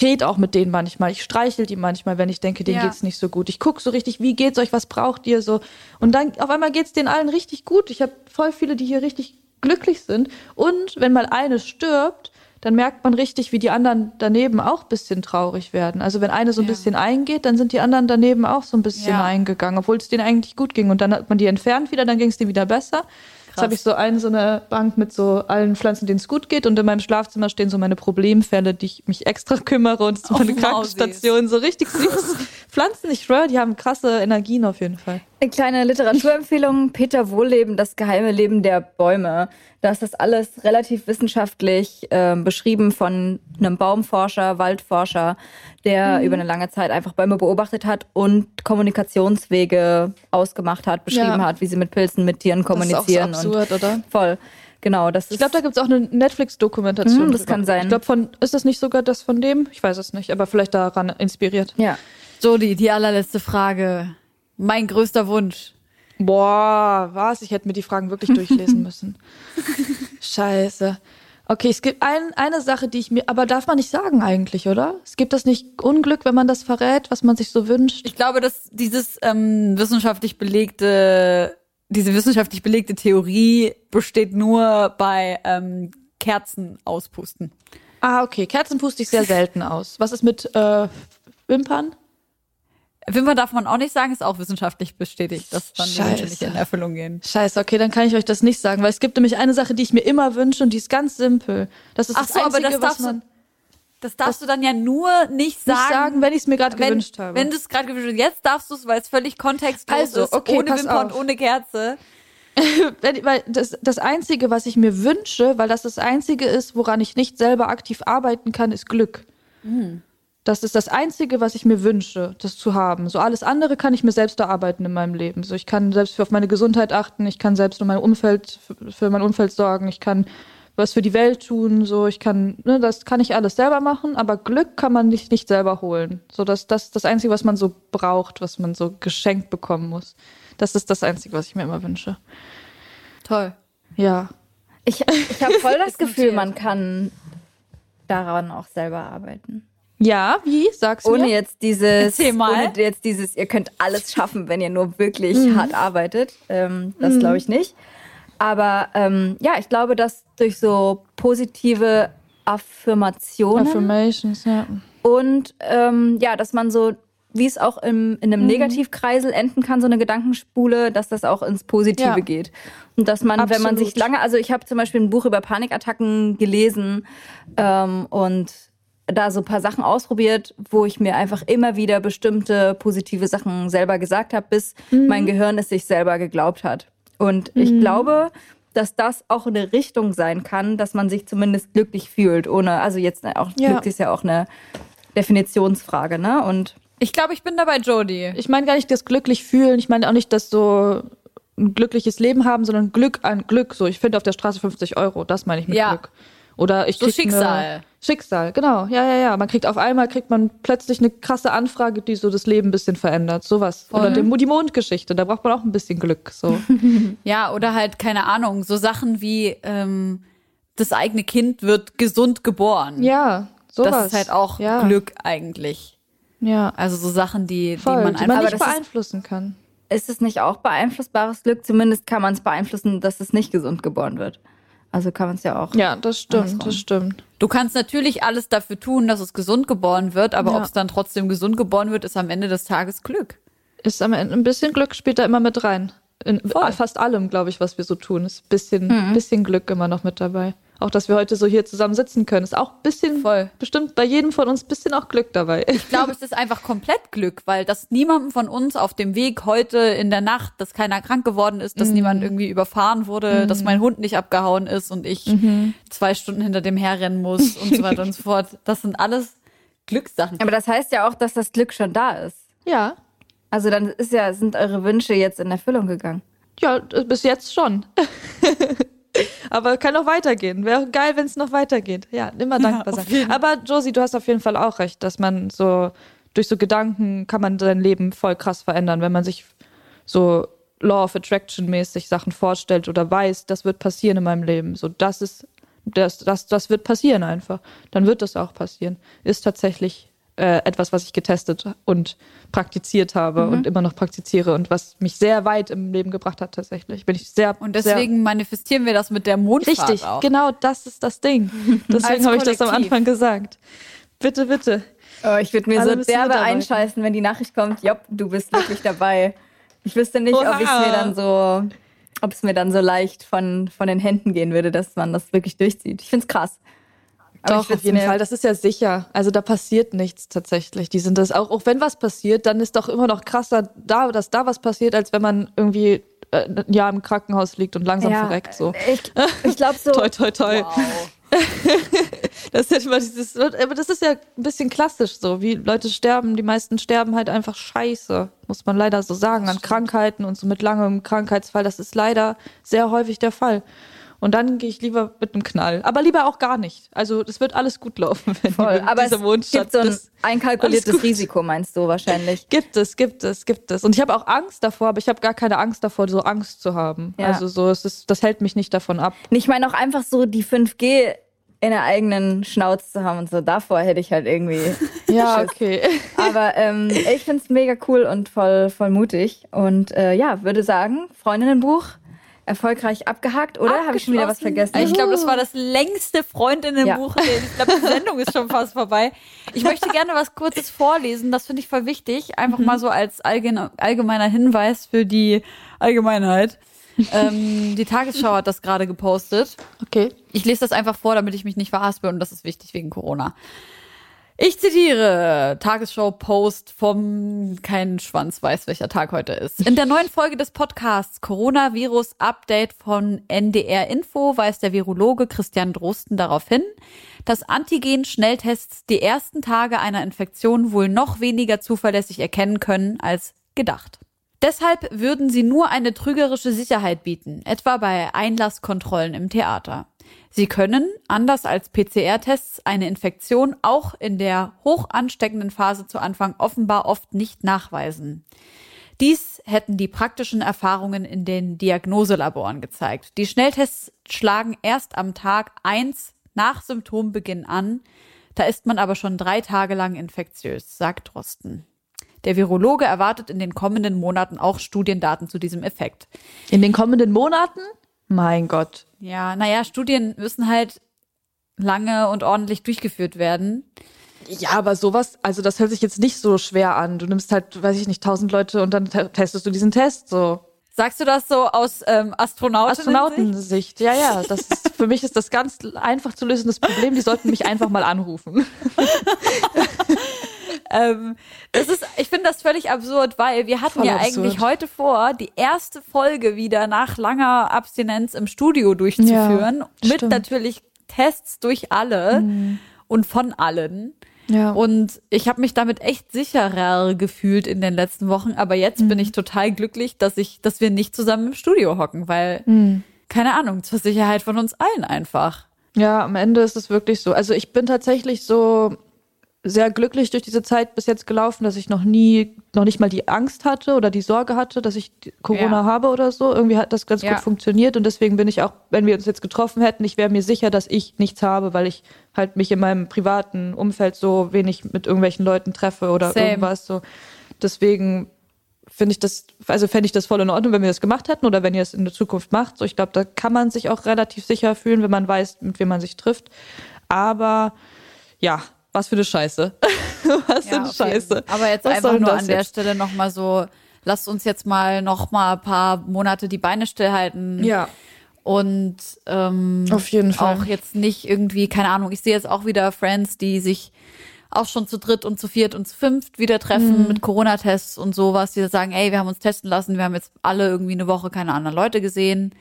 rede auch mit denen manchmal. Ich streichel die manchmal, wenn ich denke, denen Ja. geht's nicht so gut. Ich gucke so richtig, wie geht's euch, was braucht ihr so. Und dann auf einmal geht's denen allen richtig gut. Ich habe voll viele, die hier richtig glücklich sind. Und wenn mal eine stirbt, dann merkt man richtig, wie die anderen daneben auch ein bisschen traurig werden. Also wenn eine so ein bisschen eingeht, dann sind die anderen daneben auch so ein bisschen Ja. eingegangen, obwohl es denen eigentlich gut ging. Und dann hat man die entfernt wieder, dann ging es denen wieder besser. Jetzt habe ich so eine, so eine Bank mit so allen Pflanzen, denen es gut geht. Und in meinem Schlafzimmer stehen so meine Problemfälle, die ich mich extra kümmere. Und so meine. Krankenstation, so richtig süß. Pflanzen, ich schwöre, die haben krasse Energien auf jeden Fall. Eine kleine Literaturempfehlung: Peter Wohlleben, das geheime Leben der Bäume. Da ist das alles relativ wissenschaftlich ähm, beschrieben von einem Baumforscher, Waldforscher, der über eine lange Zeit einfach Bäume beobachtet hat und Kommunikationswege ausgemacht hat, beschrieben Ja. hat, wie sie mit Pilzen, mit Tieren kommunizieren. Absurd, oder? voll. Genau, das ist. Ich glaube, da gibt's auch eine Netflix-Dokumentation. Mhm, das drüber. kann sein. Ich glaube, von, ist das nicht sogar das von dem? Ich weiß es nicht, aber vielleicht daran inspiriert. ja. So, die, die allerletzte Frage. Mein größter Wunsch. Boah, was? Ich hätte mir die Fragen wirklich durchlesen müssen. Scheiße. Okay, es gibt ein, eine Sache, die ich mir, aber darf man nicht sagen eigentlich, oder? Es gibt das nicht Unglück, wenn man das verrät, was man sich so wünscht. Ich glaube, dass dieses ähm, wissenschaftlich belegte, diese wissenschaftlich belegte Theorie besteht nur bei ähm, Kerzen auspusten. Ah, okay. Kerzen puste ich sehr selten aus. Was ist mit äh, Wimpern? Wimpern darf man auch nicht sagen, ist auch wissenschaftlich bestätigt, dass dann die Wünsche nicht in Erfüllung gehen. Scheiße, okay, dann kann ich euch das nicht sagen, weil es gibt nämlich eine Sache, die ich mir immer wünsche und die ist ganz simpel. Das ist Ach das so, aber Einzige, das was darfst du- man Das darfst du dann ja nur nicht sagen, nicht sagen, wenn ich es mir gerade gewünscht habe. wenn du es gerade gewünscht hast. Jetzt darfst du es, weil es völlig kontextlos Also, ist, okay, ohne Wimper und ohne Kerze. Weil das, das Einzige, was ich mir wünsche, weil das das Einzige ist, woran ich nicht selber aktiv arbeiten kann, ist Glück. Das ist das Einzige, was ich mir wünsche, das zu haben. So alles andere kann ich mir selbst erarbeiten in meinem Leben. So ich kann selbst auf meine Gesundheit achten, ich kann selbst um mein Umfeld, für mein Umfeld sorgen, ich kann was für die Welt tun, so ich kann, ne, das kann ich alles selber machen, aber Glück kann man nicht, nicht selber holen. So das, das das Einzige, was man so braucht, was man so geschenkt bekommen muss. Das ist das Einzige, was ich mir immer wünsche. Toll. Ja. Ich, ich habe voll das Gefühl, man kann daran auch selber arbeiten. Ja, wie? Sag's Ohne mir. jetzt dieses, ohne jetzt dieses, ihr könnt alles schaffen, wenn ihr nur wirklich Mhm. hart arbeitet. Ähm, das glaube ich nicht. Aber ähm, ja, ich glaube, dass durch so positive Affirmationen Affirmations, ja. und ähm, ja, dass man so, wie es auch im, in Mhm. einem Negativkreisel enden kann, so eine Gedankenspule, dass das auch ins Positive Ja. geht. Und dass man, wenn man Absolut. sich lange, also ich habe zum Beispiel ein Buch über Panikattacken gelesen ähm, und da so ein paar Sachen ausprobiert, wo ich mir einfach immer wieder bestimmte positive Sachen selber gesagt habe, bis Mhm. mein Gehirn es sich selber geglaubt hat. Und ich glaube, dass das auch eine Richtung sein kann, dass man sich zumindest glücklich fühlt, ohne, also jetzt auch Ja. Glück ist ja auch eine Definitionsfrage, ne? Und Ich glaube, ich bin dabei Jodie. Ich meine gar nicht das glücklich fühlen, ich meine auch nicht das so ein glückliches Leben haben, sondern Glück an Glück. So, ich finde auf der Straße 50 Euro, das meine ich mit Ja. Glück. Oder ich So krieg Schicksal. Eine, Schicksal, genau. Ja, ja, ja. Man kriegt auf einmal kriegt man plötzlich eine krasse Anfrage, die so das Leben ein bisschen verändert. Sowas. Oder die, die Mondgeschichte, da braucht man auch ein bisschen Glück. So. Ja, oder halt, keine Ahnung, so Sachen wie ähm, das eigene Kind wird gesund geboren. ja, sowas. Das ist halt auch ja. Glück eigentlich. Ja, Also so Sachen, die, voll, die man die einfach. man Aber nicht das ist- beeinflussen kann. ist es nicht auch beeinflussbares Glück? Zumindest kann man es beeinflussen, dass es nicht gesund geboren wird. Also kann man es ja auch. Ja, das stimmt, Andersrum. das stimmt. Du kannst natürlich alles dafür tun, dass es gesund geboren wird, aber Ja. ob es dann trotzdem gesund geboren wird, ist am Ende des Tages Glück. Ist am Ende ein bisschen Glück spielt da immer mit rein. In Voll. fast allem, glaube ich, was wir so tun. Ist ein bisschen, bisschen Glück immer noch mit dabei. Auch, dass wir heute so hier zusammen sitzen können, ist auch ein bisschen, Voll. bestimmt bei jedem von uns ein bisschen auch Glück dabei. Ich glaube, es ist einfach komplett Glück, weil das niemandem von uns auf dem Weg heute in der Nacht, dass keiner krank geworden ist, dass niemand irgendwie überfahren wurde, dass mein Hund nicht abgehauen ist und ich zwei Stunden hinter dem herrennen muss und so weiter und so fort. Das sind alles Glückssachen. Aber das heißt ja auch, dass das Glück schon da ist. Ja, Also dann ist ja, sind eure Wünsche jetzt in Erfüllung gegangen. ja, bis jetzt schon. Aber kann noch weitergehen. Wäre geil, wenn es noch weitergeht. Ja, immer dankbar auf sein. Aber Josie, du hast auf jeden Fall auch recht, dass man so durch so Gedanken kann man sein Leben voll krass verändern, wenn man sich so Law of Attraction mäßig Sachen vorstellt oder weiß, das wird passieren in meinem Leben. So, das ist, das, das, das wird passieren einfach. Dann wird das auch passieren. Ist tatsächlich äh, etwas, was ich getestet und praktiziert habe und immer noch praktiziere und was mich sehr weit im Leben gebracht hat tatsächlich. Bin ich sehr Und sehr, deswegen manifestieren wir das mit der Mondfahrt Richtig, auch. genau das ist das Ding. Deswegen habe ich das am. Anfang gesagt. Bitte, bitte. Oh, ich würde mir Alle so derbe einscheißen, wenn die Nachricht kommt, jopp, du bist wirklich dabei. Ich wüsste nicht, ob ich Oha. mir dann so, ob es mir dann so leicht von, von den Händen gehen würde, dass man das wirklich durchzieht. Ich find's krass. Aber Doch, auf jeden mir- Fall. Das ist ja sicher. Also da passiert nichts tatsächlich. Die sind das auch, auch wenn was passiert, dann ist doch immer noch krasser, da, dass da was passiert, als wenn man irgendwie äh, ein Jahr im Krankenhaus liegt und langsam verreckt. So. Ich, ich glaube so. Toi, toi, toi. Das ist ja immer dieses, aber das ist ja ein bisschen klassisch so, wie Leute sterben. Die meisten sterben halt einfach scheiße, muss man leider so sagen, an Krankheiten und so mit langem Krankheitsfall. Das ist leider sehr häufig der Fall. Und dann gehe ich lieber mit einem Knall. Aber lieber auch gar nicht. Also es wird alles gut laufen, wenn Voll. Aber dieser es Mondstadt gibt so ein einkalkuliertes. Risiko, meinst du wahrscheinlich. Gibt es, gibt es, gibt es. Und ich habe auch Angst davor, aber ich habe gar keine Angst davor, so Angst zu haben. Ja. Also so, es ist, das hält mich nicht davon ab. Ich meine auch einfach so die 5G in der eigenen Schnauze zu haben und so. Davor hätte ich halt irgendwie. Ja, Schiss. okay. Aber ähm, ich find's mega cool und voll, voll mutig. Und äh, ja, würde sagen, Freundinnenbuch erfolgreich abgehakt, oder? Habe ich schon wieder was vergessen? Ich glaube, das war das längste Freundinnenbuch. Ja. Ich glaube, die Sendung ist schon fast vorbei. Ich möchte gerne was Kurzes vorlesen. Das finde ich voll wichtig. Einfach Mhm. mal so als allgemein- allgemeiner Hinweis für die Allgemeinheit. ähm, die Tagesschau hat das gerade gepostet. Okay. Ich lese das einfach vor, damit ich mich nicht verhaspel und das ist wichtig wegen Corona. Ich zitiere Tagesschau-Post vom kein Schwanz weiß, welcher Tag heute ist. In der neuen Folge des Podcasts Coronavirus Update von NDR Info weist der Virologe Christian Drosten darauf hin, dass Antigen-Schnelltests die ersten Tage einer Infektion wohl noch weniger zuverlässig erkennen können als gedacht. Deshalb würden sie nur eine trügerische Sicherheit bieten, etwa bei Einlasskontrollen im Theater. Sie können, anders als PCR-Tests, eine Infektion auch in der hoch ansteckenden Phase zu Anfang offenbar oft nicht nachweisen. Dies hätten die praktischen Erfahrungen in den Diagnoselaboren gezeigt. Die Schnelltests schlagen erst am Tag eins nach Symptombeginn an. Da ist man aber schon drei Tage lang infektiös, sagt Drosten. Der Virologe erwartet in den kommenden Monaten auch Studiendaten zu diesem Effekt. In den kommenden Monaten? Mein Gott. Ja, naja, Studien müssen halt lange und ordentlich durchgeführt werden. Ja, aber sowas, also das hört sich jetzt nicht so schwer an. Du nimmst halt, weiß ich nicht, tausend Leute und dann te- testest du diesen Test so. Sagst du das so aus ähm, Astronauten? Astronautensicht. Ja, ja, das ist, für mich ist das ganz einfach zu lösendes Problem. Die sollten mich einfach mal anrufen. Ähm, das ist, ich finde das völlig absurd, weil wir hatten Voll ja absurd. eigentlich heute vor, die erste Folge wieder nach langer Abstinenz im Studio durchzuführen. Ja, mit stimmt. Mhm. natürlich Tests durch alle und von allen. Ja. Und ich habe mich damit echt sicherer gefühlt in den letzten Wochen, aber jetzt bin Mhm. ich total glücklich, dass ich, dass wir nicht zusammen im Studio hocken, weil, Mhm. keine Ahnung, zur Sicherheit von uns allen einfach. Ja, am Ende ist es wirklich so. Also ich bin tatsächlich so sehr glücklich durch diese Zeit bis jetzt gelaufen, dass ich noch nie, noch nicht mal die Angst hatte oder die Sorge hatte, dass ich Corona Ja. habe oder so. Irgendwie hat das ganz Ja. gut funktioniert und deswegen bin ich auch, wenn wir uns jetzt getroffen hätten, ich wäre mir sicher, dass ich nichts habe, weil ich halt mich in meinem privaten Umfeld so wenig mit irgendwelchen Leuten treffe oder Same. irgendwas so. Deswegen finde ich das, also fände ich das voll in Ordnung, wenn wir das gemacht hätten oder wenn ihr es in der Zukunft macht. So, ich glaube, da kann man sich auch relativ sicher fühlen, wenn man weiß, mit wem man sich trifft. Aber ja, was für eine Scheiße. was für Ja, eine okay. Scheiße. Aber jetzt Was einfach nur das an der jetzt? Stelle nochmal so, lasst uns jetzt mal noch mal ein paar Monate die Beine stillhalten. Ja, Und ähm, auf jeden Fall. auch jetzt nicht irgendwie, keine Ahnung, ich sehe jetzt auch wieder Friends, die sich auch schon zu dritt und zu viert und zu fünft wieder Mhm. treffen mit Corona-Tests und sowas, die sagen, ey, wir haben uns testen lassen, wir haben jetzt alle irgendwie eine Woche keine anderen Leute gesehen.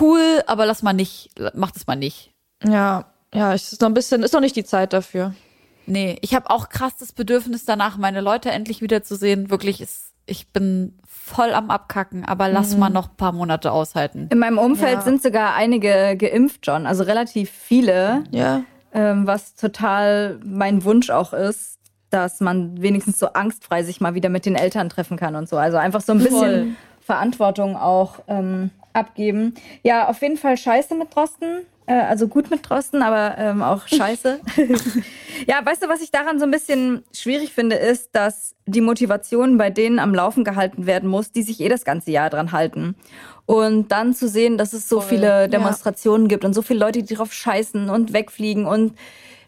Cool, aber lass mal nicht, macht es mal nicht. Ja, ja, es ist noch ein bisschen, ist noch nicht die Zeit dafür. Nee, ich habe auch krass das Bedürfnis danach, meine Leute endlich wiederzusehen. Wirklich, ist, ich bin voll am Abkacken, aber lass Mhm. mal noch ein paar Monate aushalten. In meinem Umfeld Ja. sind sogar einige geimpft schon, also relativ viele, Ja. ähm, was total mein Wunsch auch ist, dass man wenigstens so angstfrei sich mal wieder mit den Eltern treffen kann und so. Also einfach so ein bisschen Voll. Verantwortung auch ähm, abgeben. Ja, auf jeden Fall scheiße mit Drosten. Äh, also gut mit Drosten, aber ähm, auch scheiße. ja, weißt du, was ich daran so ein bisschen schwierig finde, ist, dass die Motivation bei denen am Laufen gehalten werden muss, die sich eh das ganze Jahr dran halten. Und dann zu sehen, dass es so viele Demonstrationen gibt und so viele Leute, die drauf scheißen und wegfliegen und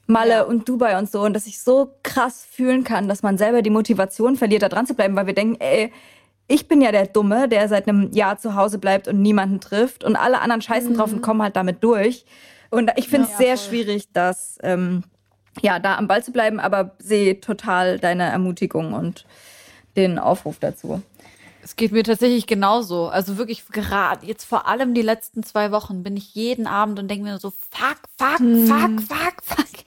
Malle und Dubai und so. Und dass ich so krass fühlen kann, dass man selber die Motivation verliert, da dran zu bleiben, weil wir denken, ey, ich bin ja der Dumme, der seit einem Jahr zu Hause bleibt und niemanden trifft. Und alle anderen scheißen drauf und kommen halt damit durch. Und ich finde es sehr schwierig, dass, ähm, ja, da am Ball zu bleiben, aber sehe total deine Ermutigung und den Aufruf dazu. Es geht mir tatsächlich genauso. Also wirklich gerade jetzt vor allem die letzten zwei Wochen bin ich jeden Abend und denke mir so, fuck, fuck, fuck, fuck, fuck.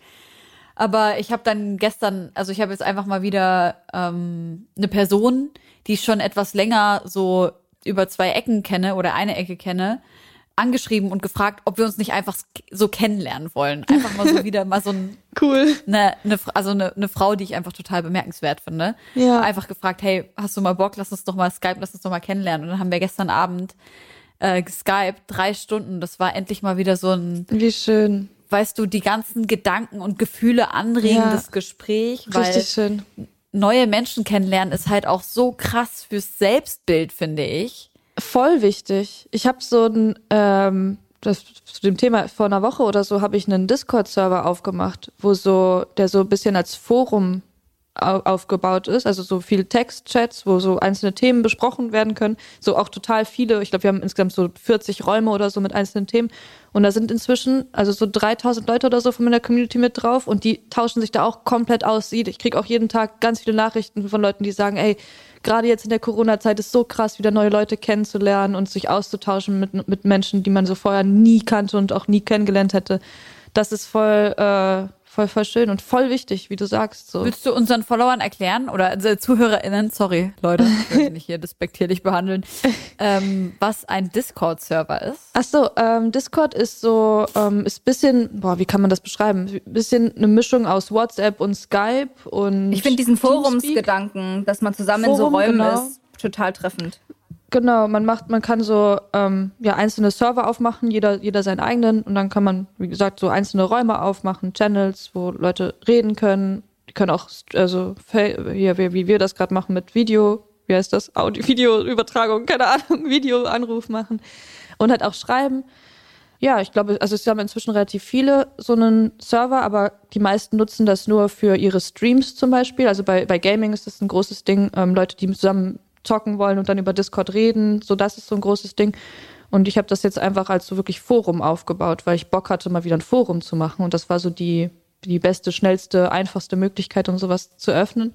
Aber ich habe dann gestern, also ich habe jetzt einfach mal wieder ähm, eine Person, die ich schon etwas länger so über zwei Ecken kenne oder eine Ecke kenne, angeschrieben und gefragt, ob wir uns nicht einfach so kennenlernen wollen. Einfach mal so wieder mal so ein Cool. eine, eine, also eine, eine Frau, die ich einfach total bemerkenswert finde. Ja. Einfach gefragt, hey, hast du mal Bock, lass uns doch mal Skype, lass uns doch mal kennenlernen. Und dann haben wir gestern Abend äh, geskypt, drei Stunden. Das war endlich mal wieder so ein, Wie schön. weißt du, die ganzen Gedanken und Gefühle anregendes Ja. Gespräch, weil Richtig schön. Neue Menschen kennenlernen ist halt auch so krass fürs Selbstbild, finde ich. Voll wichtig. Ich habe so ein, ähm, das, zu dem Thema vor einer Woche oder so habe ich einen Discord-Server aufgemacht, wo so, der so ein bisschen als Forum aufgebaut ist, also so viel Textchats, wo so einzelne Themen besprochen werden können, so auch total viele, ich glaube, wir haben insgesamt so 40 Räume oder so mit einzelnen Themen. Und da sind inzwischen also so 3000 Leute oder so von meiner Community mit drauf. Und die tauschen sich da auch komplett aus. Ich kriege auch jeden Tag ganz viele Nachrichten von Leuten, die sagen, ey, gerade jetzt in der Corona-Zeit ist so krass, wieder neue Leute kennenzulernen und sich auszutauschen mit, mit Menschen, die man so vorher nie kannte und auch nie kennengelernt hätte. Das ist voll, äh, voll, voll schön und voll wichtig, wie du sagst. So. Willst du unseren Followern erklären oder also ZuhörerInnen, sorry, Leute, ich will nicht hier despektierlich behandeln, ähm, was ein Discord-Server ist? Ach so, ähm, Discord ist so, ähm, ist bisschen, boah, wie kann man das beschreiben? Bisschen eine Mischung aus WhatsApp und Skype und Ich finde diesen. Forumsgedanken, dass man zusammen in so Forum, Räumen genau. ist, total treffend. Genau, man macht, man kann so ähm, ja einzelne Server aufmachen, jeder jeder seinen eigenen und dann kann man wie gesagt so einzelne Räume aufmachen, Channels, wo Leute reden können. Die können auch also hier wie, wie wir das gerade machen mit Video, wie heißt das? Audio Videoübertragung, keine Ahnung, Videoanruf machen und halt auch schreiben. Ja, ich glaube, also es haben inzwischen relativ viele so einen Server, aber die meisten nutzen das nur für ihre Streams zum Beispiel. Also bei, bei Gaming ist das ein großes Ding. Ähm, Leute, die zusammen zocken wollen und dann über Discord reden, so das ist so ein großes Ding. Und ich habe das jetzt einfach als so wirklich Forum aufgebaut, weil ich Bock hatte, mal wieder ein Forum zu machen. Und das war so die, die beste, schnellste, einfachste Möglichkeit, um sowas zu öffnen.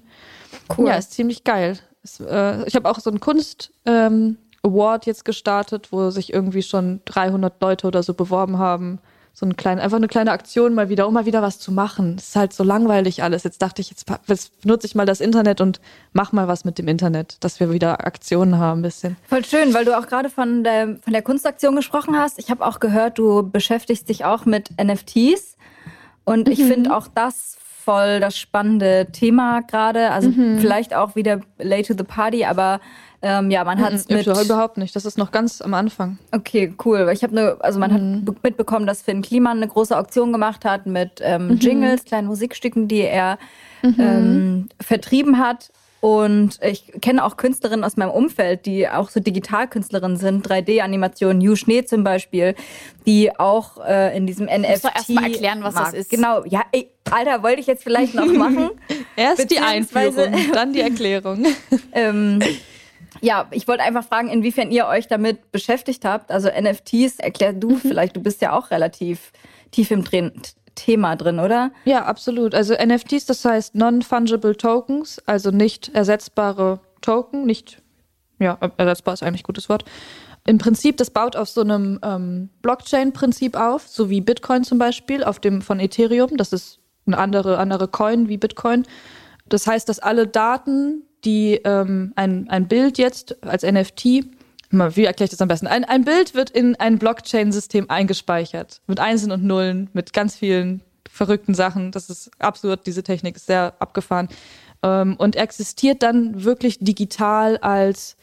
Cool. Ja, ist ziemlich geil. Es, äh, ich habe auch so einen Kunst ähm, Award jetzt gestartet, wo sich irgendwie schon 300 Leute oder so beworben haben. So eine kleine, einfach eine kleine Aktion mal wieder, um mal wieder was zu machen. Es ist halt so langweilig alles. Jetzt dachte ich, jetzt, jetzt benutze ich mal das Internet und mach mal was mit dem Internet, dass wir wieder Aktionen haben ein bisschen. Voll schön, weil du auch gerade von der, von der Kunstaktion gesprochen hast. Ich habe auch gehört, du beschäftigst dich auch mit NFTs. Und ich finde auch das voll das spannende Thema gerade. Also vielleicht auch wieder late to the party, aber ähm, ja, man hat es Mhm, mit. überhaupt nicht. Das ist noch ganz am Anfang. Okay, cool. Ich habe ne, also man Mhm. hat be- mitbekommen, dass Finn Kliman eine große Auktion gemacht hat mit Mhm. ähm, Jingles, kleinen Musikstücken, die er ähm, vertrieben hat. Und ich kenne auch Künstlerinnen aus meinem Umfeld, die auch so Digitalkünstlerinnen sind, 3D-Animation, Yu Schnee zum Beispiel, die auch äh, in diesem NFT. Du erst mal erklären, was das Markt- ist. Genau, ja, ey, Alter, wollte ich jetzt vielleicht noch machen. Erst die Einführung, dann die Erklärung. ähm, ja, ich wollte einfach fragen, inwiefern ihr euch damit beschäftigt habt. Also NFTs, erklär Mhm. du vielleicht, du bist ja auch relativ tief im Drin Thema drin, oder? Ja, absolut. Also NFTs, das heißt Non-Fungible Tokens, also nicht ersetzbare Token, nicht, ja, ersetzbar ist eigentlich ein gutes Wort. Im Prinzip, das baut auf so einem ähm, Blockchain-Prinzip auf, so wie Bitcoin zum Beispiel, auf dem von Ethereum. Das ist eine andere, andere Coin wie Bitcoin. Das heißt, dass alle Daten, die ähm, ein, ein Bild jetzt als NFT, wie erkläre ich das am besten? Ein, ein Bild wird in ein Blockchain-System eingespeichert. Mit Einsen und Nullen, mit ganz vielen verrückten Sachen. Das ist absurd, diese Technik ist sehr abgefahren. Ähm, und existiert dann wirklich digital als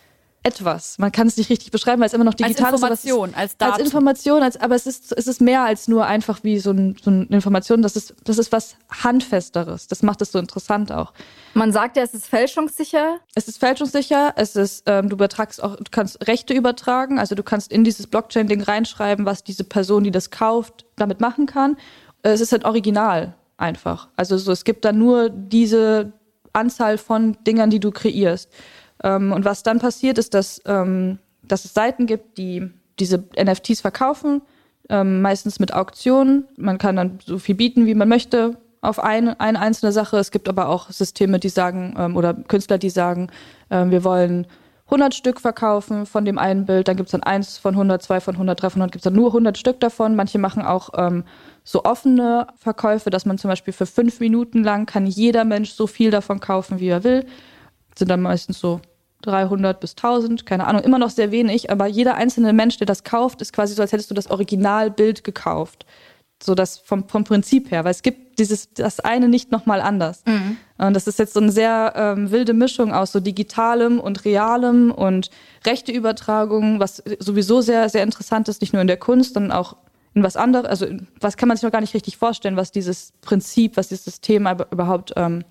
etwas. Man kann es nicht richtig beschreiben, weil es immer noch digital ist. aber es ist- Information, als Daten. Als Information, als, aber es ist, es ist mehr als nur einfach wie so, ein, so eine Information. Das ist, das ist was Handfesteres. Das macht es so interessant auch. Man sagt ja, es ist fälschungssicher. Es ist fälschungssicher, es ist, ähm, du übertragst auch, du kannst Rechte übertragen, also du kannst in dieses Blockchain-Ding reinschreiben, was diese Person, die das kauft, damit machen kann. Es ist halt original einfach. Also so, es gibt da nur diese Anzahl von Dingern, die du kreierst. Ähm, und was dann passiert, ist, dass, ähm, dass es Seiten gibt, die diese NFTs verkaufen, ähm, meistens mit Auktionen. Man kann dann so viel bieten, wie man möchte auf eine, eine einzelne Sache. Es gibt aber auch Systeme, die sagen, ähm, oder Künstler, die sagen, ähm, wir wollen 100 Stück verkaufen von dem einen Bild, dann gibt es dann eins von 100, zwei von 100, drei von 100, gibt es dann nur 100 Stück davon. Manche machen auch ähm, so offene Verkäufe, dass man zum Beispiel für fünf Minuten lang kann jeder Mensch so viel davon kaufen, wie er will. Sind dann meistens so 300 bis 1000, keine Ahnung, immer noch sehr wenig, aber jeder einzelne Mensch, der das kauft, ist quasi so, als hättest du das Originalbild gekauft. So das vom, vom Prinzip her, weil es gibt dieses, das eine nicht nochmal anders. Und das ist jetzt so eine sehr ähm, wilde Mischung aus so digitalem und realem und Rechteübertragung, was sowieso sehr, sehr interessant ist, nicht nur in der Kunst, sondern auch in was anderes. Also was kann man sich noch gar nicht richtig vorstellen, was dieses Prinzip, was dieses aber überhaupt ähm,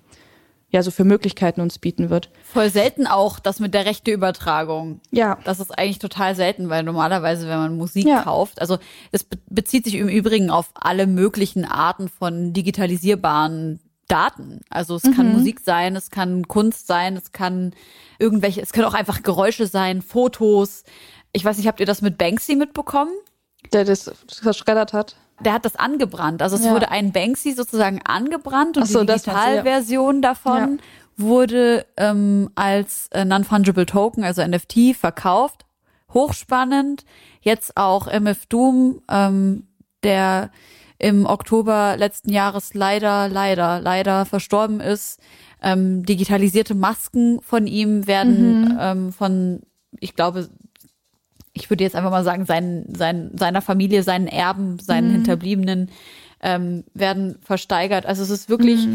ja so für Möglichkeiten uns bieten wird. Voll selten auch das mit der Rechteübertragung. Ja. Das ist eigentlich total selten, weil normalerweise, wenn man Musik Ja. kauft, also es be bezieht sich im Übrigen auf alle möglichen Arten von digitalisierbaren Daten. Also es kann Musik sein, es kann Kunst sein, es kann irgendwelche, es können auch einfach Geräusche sein, Fotos. Ich weiß nicht, habt ihr das mit Banksy mitbekommen? Der das verschreddert hat. Der hat das angebrannt. Also es Ja. wurde ein Banksy sozusagen angebrannt und so, die du, ja. Digitalversion davon wurde ähm, als äh, Non-Fungible Token, also NFT, verkauft. Hochspannend. Jetzt auch MF Doom, ähm, der im Oktober letzten Jahres leider, leider, leider verstorben ist. Ähm, digitalisierte Masken von ihm werden ähm, von, ich glaube, ich würde jetzt einfach mal sagen, seinen, seinen, seiner Familie, seinen Erben, seinen Hinterbliebenen ähm, werden versteigert. Also es ist wirklich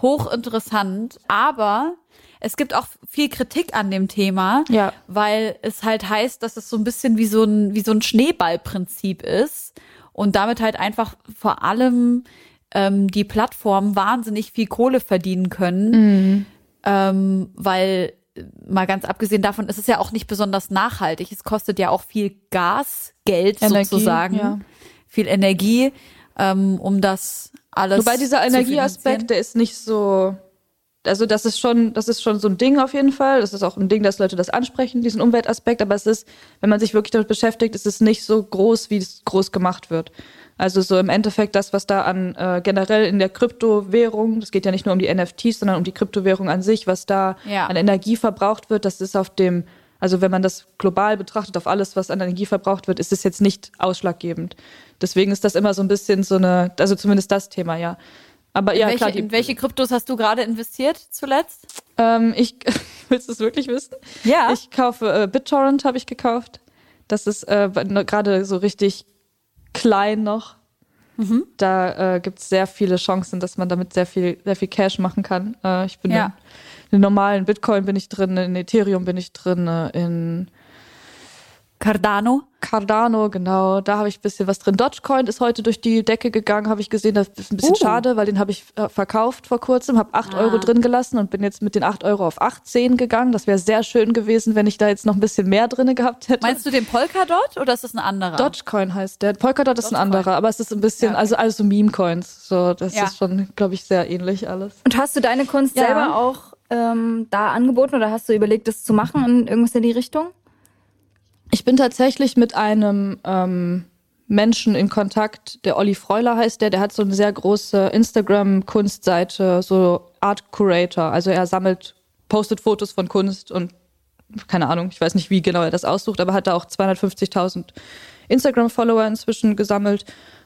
hochinteressant, aber es gibt auch viel Kritik an dem Thema, Ja. weil es halt heißt, dass es so ein bisschen wie so ein, wie so ein Schneeballprinzip ist und damit halt einfach vor allem ähm, die Plattformen wahnsinnig viel Kohle verdienen können, ähm, weil mal ganz abgesehen davon ist es ja auch nicht besonders nachhaltig. Es kostet ja auch viel Gas, Geld Energie, sozusagen, ja. viel Energie, ähm, um das alles. Wobei dieser Energieaspekt, der ist nicht so. Also das ist schon, das ist schon so ein Ding auf jeden Fall. Das ist auch ein Ding, dass Leute das ansprechen, diesen Umweltaspekt. Aber es ist, wenn man sich wirklich damit beschäftigt, ist es nicht so groß, wie es groß gemacht wird. Also so im Endeffekt das, was da an äh, generell in der Kryptowährung, das geht ja nicht nur um die NFTs, sondern um die Kryptowährung an sich, was da Ja. an Energie verbraucht wird, das ist auf dem, also wenn man das global betrachtet, auf alles, was an Energie verbraucht wird, ist es jetzt nicht ausschlaggebend. Deswegen ist das immer so ein bisschen so eine, also zumindest das Thema, ja. Aber In ja, welche, klar, die, in welche Kryptos hast du gerade investiert zuletzt? ähm, ich, willst du es wirklich wissen? Ja. Ich kaufe, äh, BitTorrent habe ich gekauft. Das ist äh, ne- gerade so richtig klein noch. Mhm. Da äh, gibt es sehr viele Chancen, dass man damit sehr viel, sehr viel Cash machen kann. Äh, ich bin Ja. in, in normalen Bitcoin bin ich drin, in Ethereum bin ich drin, äh, in Cardano. Cardano, genau, da habe ich ein bisschen was drin. Dogecoin ist heute durch die Decke gegangen, habe ich gesehen, das ist ein bisschen Uh. schade, weil den habe ich äh, verkauft vor kurzem, habe 8 Ah. Euro drin gelassen und bin jetzt mit den 8 Euro auf 18 gegangen. Das wäre sehr schön gewesen, wenn ich da jetzt noch ein bisschen mehr drin gehabt hätte. Meinst du den Polkadot oder ist das ein anderer? Dogecoin heißt der. Polkadot ist ein Dogecoin. anderer, aber es ist ein bisschen, Ja, okay. also alles so Meme-Coins. So, das Ja. ist schon, glaube ich, sehr ähnlich alles. Und hast du deine Kunst Ja. selber auch ähm, da angeboten oder hast du überlegt, das zu machen in irgendwas in die Richtung? Ich bin tatsächlich mit einem ähm, Menschen in Kontakt, der Olli Freuler heißt der, der hat so eine sehr große Instagram-Kunstseite, so Art Curator. Also er sammelt, postet Fotos von Kunst und keine Ahnung, ich weiß nicht, wie genau er das aussucht, aber hat da auch 250.000 Instagram-Follower inzwischen gesammelt.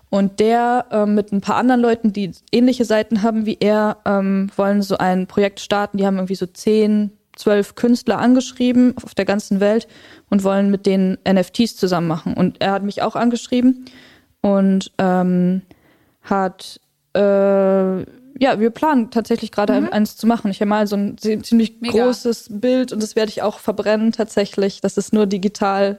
Und der ähm, mit ein paar anderen Leuten, die ähnliche Seiten haben wie er, ähm, wollen so ein Projekt starten. Die haben irgendwie so zehn, zwölf Künstler angeschrieben auf der ganzen Welt und wollen mit denen NFTs zusammen machen. Und er hat mich auch angeschrieben und ähm, hat, äh, ja, wir planen tatsächlich gerade Mhm. eins zu machen. Ich habe mal so ein zie- ziemlich Mega. großes Bild und das werde ich auch verbrennen tatsächlich, dass es nur digital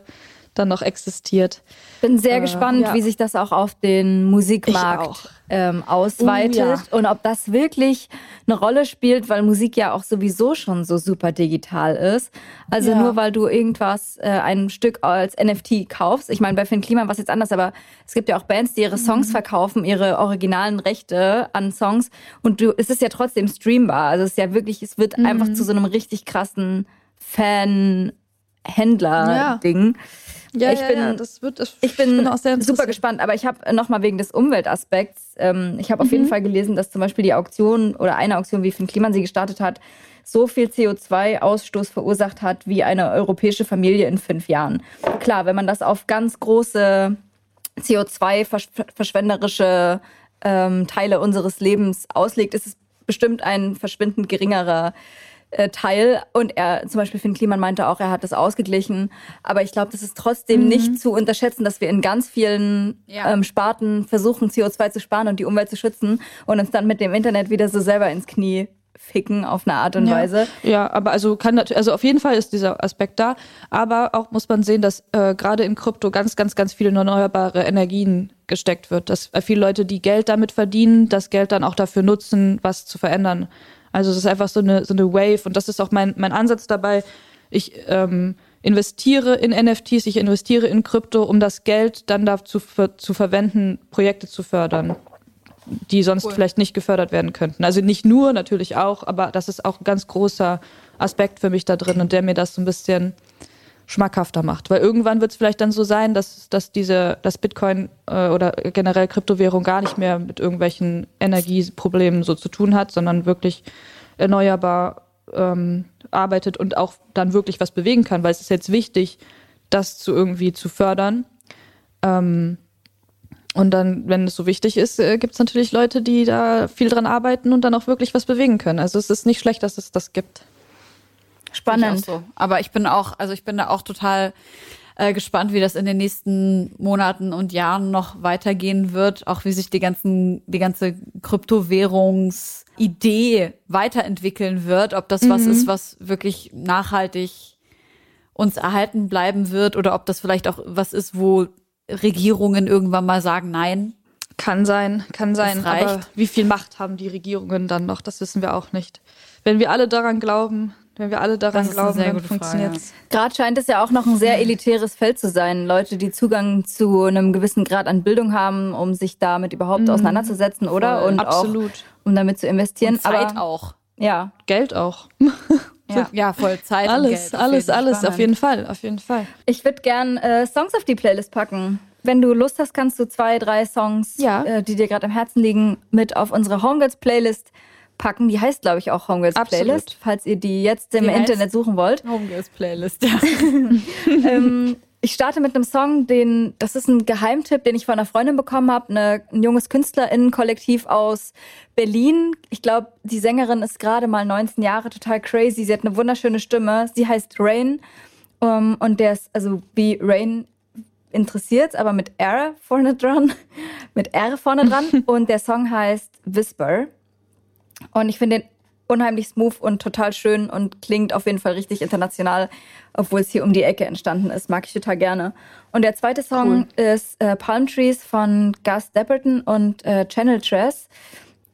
dann noch existiert. Bin sehr Äh, gespannt, ja. wie sich das auch auf den. Musikmarkt ähm, ausweitet Oh, ja. und ob das wirklich eine Rolle spielt, weil Musik ja auch sowieso schon so super digital ist. Also Ja. nur weil du irgendwas, äh, ein Stück als NFT kaufst. Ich meine, bei Finn Kliman war es jetzt anders, aber es gibt ja auch Bands, die ihre Songs Mhm. verkaufen, ihre originalen Rechte an Songs und du, es ist ja trotzdem streambar. Also es ist ja wirklich, es wird einfach Mhm. zu so einem richtig krassen Fan-Händler-Ding. Ja, Ich ja, bin- ja, das wird, das, Ich bin, sehr super gespannt, aber ich habe nochmal wegen des Umweltaspekts, ähm, ich habe auf jeden Fall gelesen, dass zum Beispiel die Auktion oder eine Auktion, wie Finn Kliman sie gestartet hat, so viel CO2-Ausstoß verursacht hat wie eine europäische Familie in fünf Jahren. Klar, wenn man das auf ganz große CO2-verschwenderische ähm, Teile unseres Lebens auslegt, ist es bestimmt ein verschwindend geringerer äh, Teil. Und er, zum Beispiel Finn Kliman meinte auch, er hat das ausgeglichen. Aber ich glaube, das ist trotzdem nicht zu unterschätzen, dass wir in ganz vielen Ja. ähm, Sparten versuchen, CO2 zu sparen und die Umwelt zu schützen und uns dann mit dem Internet wieder so selber ins Knie ficken auf eine Art und Weise. Ja, aber also kann natürlich, also auf jeden Fall ist dieser Aspekt da, aber auch muss man sehen, dass äh, gerade in Krypto ganz, ganz, ganz viele erneuerbare Energien gesteckt wird, dass äh, viele Leute, die Geld damit verdienen, das Geld dann auch dafür nutzen, was zu verändern. Also es ist einfach so eine so eine Wave und das ist auch mein mein Ansatz dabei. Ich ähm, investiere in NFTs, ich investiere in Krypto, um das Geld dann dazu ver zu verwenden, Projekte zu fördern die sonst vielleicht nicht gefördert werden könnten. Also nicht nur, natürlich auch, aber das ist auch ein ganz großer Aspekt für mich da drin und der mir das so ein bisschen schmackhafter macht. Weil irgendwann wird es vielleicht dann so sein, dass, dass diese, dass Bitcoin äh, oder generell Kryptowährung gar nicht mehr mit irgendwelchen Energieproblemen so zu tun hat, sondern wirklich erneuerbar ähm, arbeitet und auch dann wirklich was bewegen kann, weil es ist jetzt wichtig, das zu irgendwie zu fördern. Ähm, und dann, wenn es so wichtig ist, äh, gibt es natürlich Leute, die da viel dran arbeiten und dann auch wirklich was bewegen können. Also es ist nicht schlecht, dass es das gibt. Spannend. Ich so. Aber ich bin auch, also ich bin da auch total äh, gespannt, wie das in den nächsten Monaten und Jahren noch weitergehen wird. Auch wie sich die ganzen, die ganze Kryptowährungsidee weiterentwickeln wird. Ob das was ist, was wirklich nachhaltig uns erhalten bleiben wird oder ob das vielleicht auch was ist, wo Regierungen irgendwann mal sagen, nein. Kann sein, kann sein. Aber wie viel Macht haben die Regierungen dann noch? Das wissen wir auch nicht. Wenn wir alle daran glauben, wenn wir alle daran glauben, sehr dann funktioniert es. Gerade scheint es ja auch noch ein sehr elitäres Feld zu sein. Leute, die Zugang zu einem gewissen Grad an Bildung haben, um sich damit überhaupt auseinanderzusetzen, oder? Voll. Und Absolut. auch, um damit zu investieren. Und Zeit Aber auch. ja, Geld auch. Ja, ja voll Zeit. Alles, Geld, alles, alles, auf jeden Fall, auf jeden Fall. ich würde gern äh, Songs auf die Playlist packen. Wenn du Lust hast, kannst du zwei, drei Songs, Ja. äh, die dir gerade am Herzen liegen, mit auf unsere Homegirls Playlist packen. Die heißt, glaube ich, auch Homegirls Absolut. Playlist, falls ihr die jetzt im Die Internet suchen wollt. Homegirls Playlist, ja. ähm, ich starte mit einem Song, den, das ist ein Geheimtipp, den ich von einer Freundin bekommen habe, eine, ein junges KünstlerInnen-Kollektiv aus Berlin. Ich glaube, die Sängerin ist gerade mal 19 Jahre, total crazy. Sie hat eine wunderschöne Stimme. Sie heißt Rain. Um, und der ist, also wie Rain interessiert, aber mit R vorne dran. mit R vorne dran. und der Song heißt Whisper. Und ich finde den unheimlich smooth und total schön und klingt auf jeden Fall richtig international, obwohl es hier um die Ecke entstanden ist. Mag ich total gerne. Und der zweite Song cool. ist äh, Palm Trees von Gus Dapperton und äh, Channel Tress.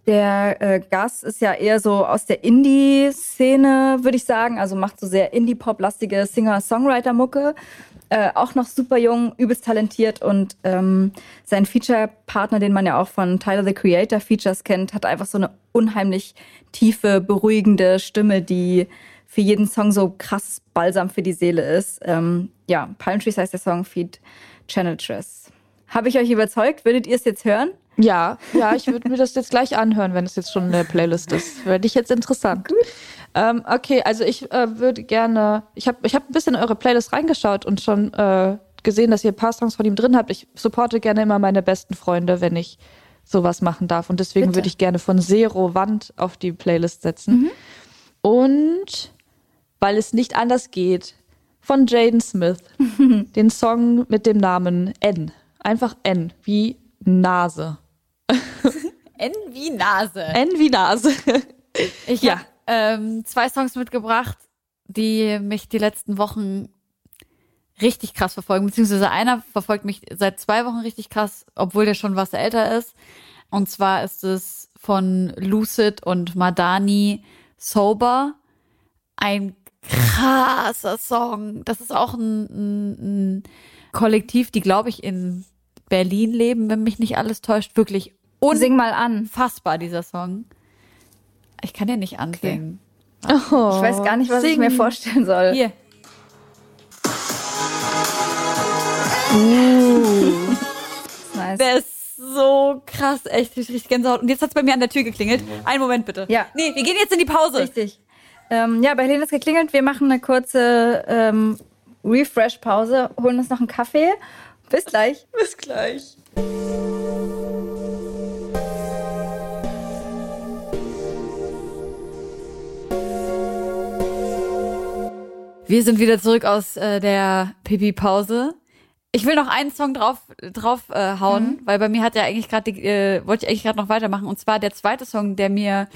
Der äh, Gus ist ja eher so aus der Indie-Szene, würde ich sagen. Also macht so sehr Indie-Pop-lastige Singer-Songwriter-Mucke. Äh, auch noch super jung, übelst talentiert und ähm, sein Feature-Partner, den man ja auch von Tyler the Creator Features kennt, hat einfach so eine unheimlich tiefe, beruhigende Stimme, die für jeden Song so krass Balsam für die Seele ist. Ähm, ja, Palm Trees heißt der Song, Feed Channel Tress. Habe ich euch überzeugt? Würdet ihr es jetzt hören? Ja, ja, ich würde mir das jetzt gleich anhören, wenn es jetzt schon in der Playlist ist. Würde ich jetzt interessant. Ähm, okay, also ich äh, würde gerne, ich habe ich hab ein bisschen in eure Playlist reingeschaut und schon äh, gesehen, dass ihr ein paar Songs von ihm drin habt. Ich supporte gerne immer meine besten Freunde, wenn ich sowas machen darf. Und deswegen würde ich gerne von Zero Wand auf die Playlist setzen. Mhm. Und weil es nicht anders geht, von Jaden Smith, den Song mit dem Namen N. Einfach N, wie Nase. N wie Nase. N wie Nase. Ich ja. habe ähm, zwei Songs mitgebracht, die mich die letzten Wochen richtig krass verfolgen, beziehungsweise einer verfolgt mich seit zwei Wochen richtig krass, obwohl der schon was älter ist. Und zwar ist es von Lucid und Madani Sober. Ein krasser Song. Das ist auch ein, ein, ein Kollektiv, die, glaube ich, in Berlin leben, wenn mich nicht alles täuscht. Wirklich Sing mal an. Unfassbar, dieser Song. Ich kann ja nicht ansingen. Okay. Oh, ich weiß gar nicht, was sing. ich mir vorstellen soll. Hier. Uh. nice. Der ist so krass, echt richtig Gänsehaut. Und jetzt hat es bei mir an der Tür geklingelt. Einen Moment bitte. Ja. Nee, wir gehen jetzt in die Pause. Richtig. Ähm, ja, bei Helene ist geklingelt. Wir machen eine kurze ähm, Refresh-Pause, holen uns noch einen Kaffee. Bis gleich. Bis gleich. Wir sind wieder zurück aus äh, der Pipi-Pause. Ich will noch einen Song drauf drauf äh, hauen, mhm. weil bei mir hat ja eigentlich gerade äh, wollte ich eigentlich gerade noch weitermachen und zwar der zweite Song, der mir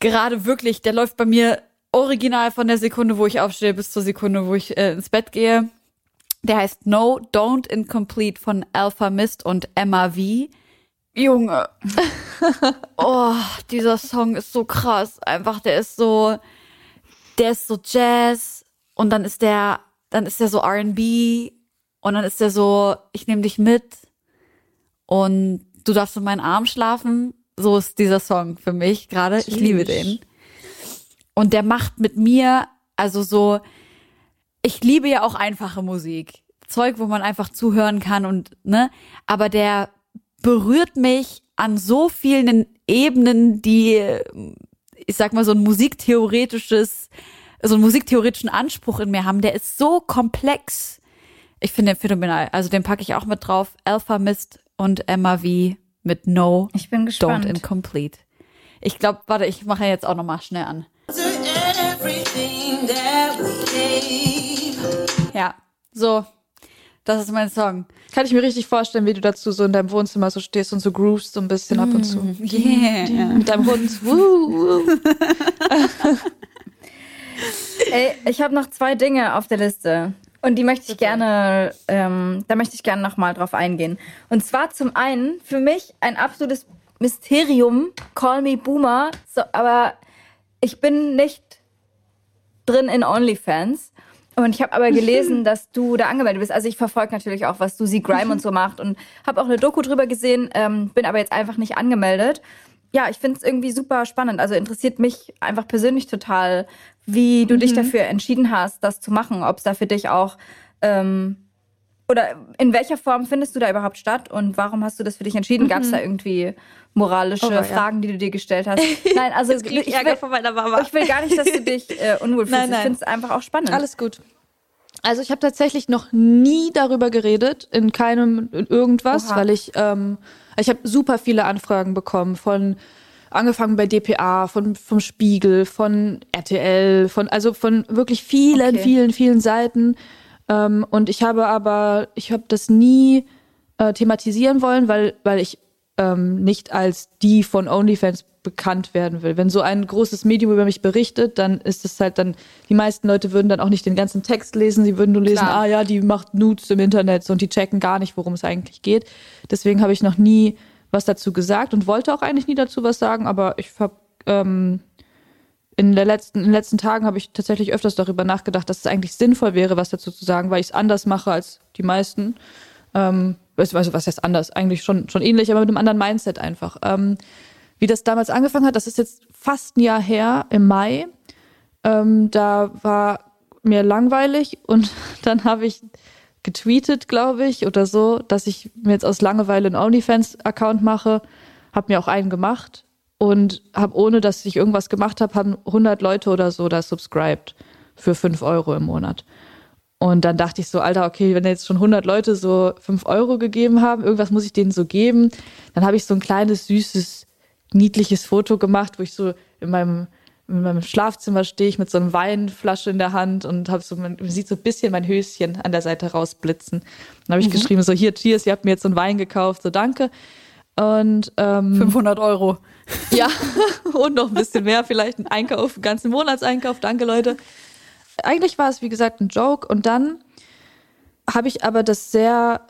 gerade wirklich, der läuft bei mir original von der Sekunde, wo ich aufstehe, bis zur Sekunde, wo ich äh, ins Bett gehe. Der heißt No, Don't Incomplete von Alpha Mist und Emma V. Junge. oh, dieser Song ist so krass. Einfach, der ist so, der ist so Jazz und dann ist der, dann ist der so R&B und dann ist der so, ich nehme dich mit und du darfst in meinen Arm schlafen. So ist dieser Song für mich gerade. Ich liebe den. Und der macht mit mir, also so, ich liebe ja auch einfache Musik. Zeug, wo man einfach zuhören kann und, ne, aber der berührt mich an so vielen Ebenen, die ich sag mal, so ein musiktheoretisches, so einen musiktheoretischen Anspruch in mir haben, der ist so komplex. Ich finde den phänomenal. Also den packe ich auch mit drauf. Alpha Mist und Emma V mit No. Ich bin gespannt. Don't Incomplete. Ich glaube, warte, ich mache jetzt auch noch mal schnell an. Ja, so. Das ist mein Song. Kann ich mir richtig vorstellen, wie du dazu so in deinem Wohnzimmer so stehst und so groovst so ein bisschen ab und zu. Mm, yeah. Mit deinem Hund. Woo, Ey, ich habe noch zwei Dinge auf der Liste. Und die möchte ich gerne, ähm, da möchte ich gerne nochmal drauf eingehen. Und zwar zum einen, für mich ein absolutes Mysterium, Call Me Boomer, so, aber ich bin nicht drin in OnlyFans. Und ich habe aber gelesen, dass du da angemeldet bist. Also ich verfolge natürlich auch, was Susie Grime und so macht und habe auch eine Doku drüber gesehen, ähm, bin aber jetzt einfach nicht angemeldet. Ja, ich finde es irgendwie super spannend. Also interessiert mich einfach persönlich total, wie du mhm. dich dafür entschieden hast, das zu machen. Ob es da für dich auch ähm, oder in welcher Form findest du da überhaupt statt und warum hast du das für dich entschieden? Mhm. Gab es da irgendwie moralische oh, Fragen, ja. die du dir gestellt hast? Nein, also ich will, ich will, gar nicht, dass du dich äh, unwohl fühlst. Nein, nein. Ich finde es einfach auch spannend. Alles gut. Also ich habe tatsächlich noch nie darüber geredet, in keinem in irgendwas, Oha. weil ich ähm, ich habe super viele Anfragen bekommen von angefangen bei DPA, von vom Spiegel, von RTL, von also von wirklich vielen, okay. vielen, vielen Seiten. Ähm, und ich habe aber, ich habe das nie äh, thematisieren wollen, weil, weil ich ähm, nicht als die von OnlyFans bekannt werden will. Wenn so ein großes Medium über mich berichtet, dann ist es halt dann, die meisten Leute würden dann auch nicht den ganzen Text lesen, sie würden nur lesen, Klar. ah ja, die macht Nudes im Internet und die checken gar nicht, worum es eigentlich geht. Deswegen habe ich noch nie was dazu gesagt und wollte auch eigentlich nie dazu was sagen, aber ich habe ähm, in, der letzten, in den letzten Tagen habe ich tatsächlich öfters darüber nachgedacht, dass es eigentlich sinnvoll wäre, was dazu zu sagen, weil ich es anders mache als die meisten. Ähm, also was heißt anders? Eigentlich schon, schon ähnlich, aber mit einem anderen Mindset einfach. Ähm, wie das damals angefangen hat, das ist jetzt fast ein Jahr her, im Mai. Ähm, da war mir langweilig und dann habe ich getweetet, glaube ich, oder so, dass ich mir jetzt aus Langeweile einen OnlyFans-Account mache. Habe mir auch einen gemacht und habe, ohne dass ich irgendwas gemacht habe, haben 100 Leute oder so da subscribed für 5 Euro im Monat. Und dann dachte ich so, Alter, okay, wenn jetzt schon 100 Leute so 5 Euro gegeben haben, irgendwas muss ich denen so geben. Dann habe ich so ein kleines, süßes, niedliches Foto gemacht, wo ich so in meinem, in meinem Schlafzimmer stehe ich mit so einer Weinflasche in der Hand und habe so, man sieht so ein bisschen mein Höschen an der Seite rausblitzen. Dann habe ich geschrieben, so hier, cheers, ihr habt mir jetzt so einen Wein gekauft, so danke. Und ähm, 500 Euro. ja, und noch ein bisschen mehr, vielleicht ein Einkauf, einen ganzen Monatseinkauf. Danke, Leute. Eigentlich war es, wie gesagt, ein Joke. Und dann habe ich aber das sehr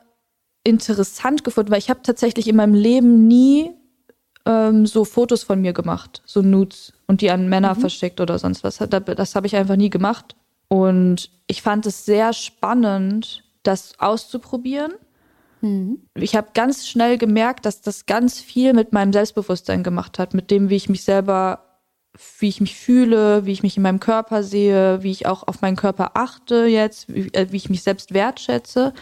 interessant gefunden, weil ich habe tatsächlich in meinem Leben nie ähm, so Fotos von mir gemacht, so Nudes und die an Männer verschickt oder sonst was. Da- Das habe ich einfach nie gemacht. Und ich fand es sehr spannend, das auszuprobieren. Ich habe ganz schnell gemerkt, dass das ganz viel mit meinem Selbstbewusstsein gemacht hat, mit dem, wie ich mich selber, wie ich mich fühle, wie ich mich in meinem Körper sehe, wie ich auch auf meinen Körper achte jetzt, wie, äh, wie ich mich selbst wertschätze.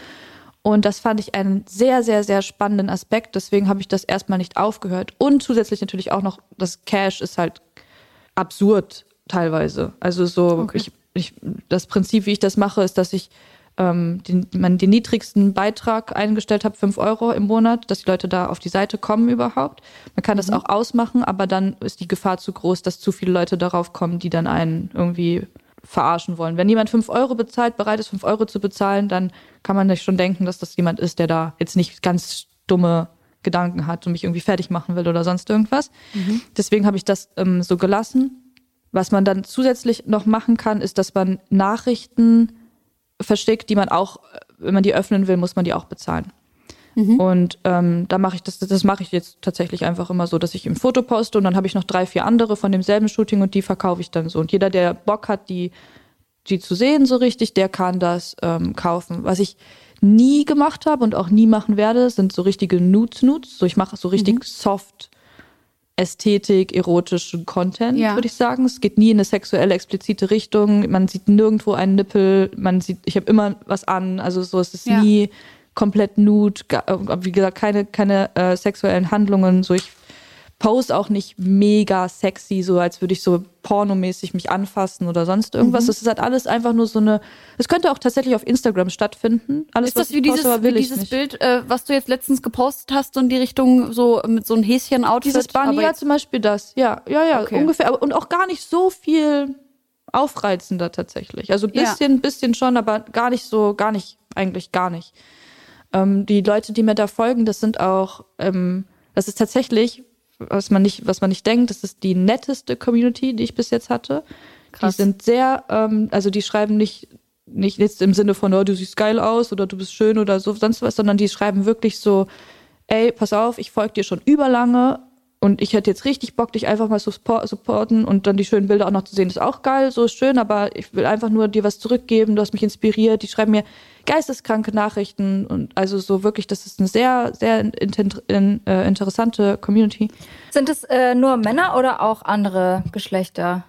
Und das fand ich einen sehr, sehr, sehr spannenden Aspekt. Deswegen habe ich das erstmal nicht aufgehört. Und zusätzlich natürlich auch noch, das Cash ist halt absurd teilweise. Also so, ich, ich, das Prinzip, wie ich das mache, ist, dass ich ähm, den, man, den niedrigsten Beitrag eingestellt habe, 5 Euro im Monat, dass die Leute da auf die Seite kommen überhaupt. Man kann das auch ausmachen, aber dann ist die Gefahr zu groß, dass zu viele Leute darauf kommen, die dann einen irgendwie verarschen wollen. Wenn jemand 5 Euro bezahlt, bereit ist, 5 Euro zu bezahlen, dann kann man sich schon denken, dass das jemand ist, der da jetzt nicht ganz dumme Gedanken hat und mich irgendwie fertig machen will oder sonst irgendwas. Deswegen habe ich das ähm, so gelassen. Was man dann zusätzlich noch machen kann, ist, dass man Nachrichten versteckt, die man auch, wenn man die öffnen will, muss man die auch bezahlen. Und ähm, da mache ich das, das mache ich jetzt tatsächlich einfach immer so, dass ich ein Foto poste und dann habe ich noch drei, vier andere von demselben Shooting und die verkaufe ich dann so. Und jeder, der Bock hat, die, die zu sehen so richtig, der kann das ähm, kaufen. Was ich nie gemacht habe und auch nie machen werde, sind so richtige Nudes-Nudes. So, ich mache so richtig soft Ästhetik, erotischen Content, Ja. würde ich sagen. Es geht nie in eine sexuelle, explizite Richtung. Man sieht nirgendwo einen Nippel. Man sieht, ich habe immer was an. Also so es ist Ja. nie komplett nude. Äh, Wie gesagt, keine, keine äh, sexuellen Handlungen. So ich pose auch nicht mega sexy, so als würde ich so pornomäßig mich anfassen oder sonst Mhm. irgendwas. Das ist halt alles einfach nur so eine. Es könnte auch tatsächlich auf Instagram stattfinden. Alles, Ist das was wie poste, dieses, will wie dieses. Bild, äh, was du jetzt letztens gepostet hast, so in die Richtung, so mit so einem Häschen-Outfit? Dieses aber ja, zum Beispiel das. Ja, ja, ja, Okay. ungefähr. Aber, und auch gar nicht so viel aufreizender tatsächlich. Also Ja. bisschen, bisschen schon, aber gar nicht so, gar nicht, eigentlich gar nicht. Ähm, die Leute, die mir da folgen, das sind auch, ähm, das ist tatsächlich, was man nicht, was man nicht denkt, das ist die netteste Community, die ich bis jetzt hatte. Krass. Die sind sehr, ähm, also die schreiben nicht, nicht jetzt im Sinne von, oh, du siehst geil aus oder du bist schön oder so, sonst was, sondern die schreiben wirklich so, ey, pass auf, ich folge dir schon überlange und ich hätte jetzt richtig Bock, dich einfach mal zu suppor- supporten und dann die schönen Bilder auch noch zu sehen, ist auch geil, so ist schön, aber ich will einfach nur dir was zurückgeben, du hast mich inspiriert, die schreiben mir geisteskranke Nachrichten und also so wirklich, das ist eine sehr, sehr in, äh, interessante Community. Sind es äh, nur Männer oder auch andere Geschlechter?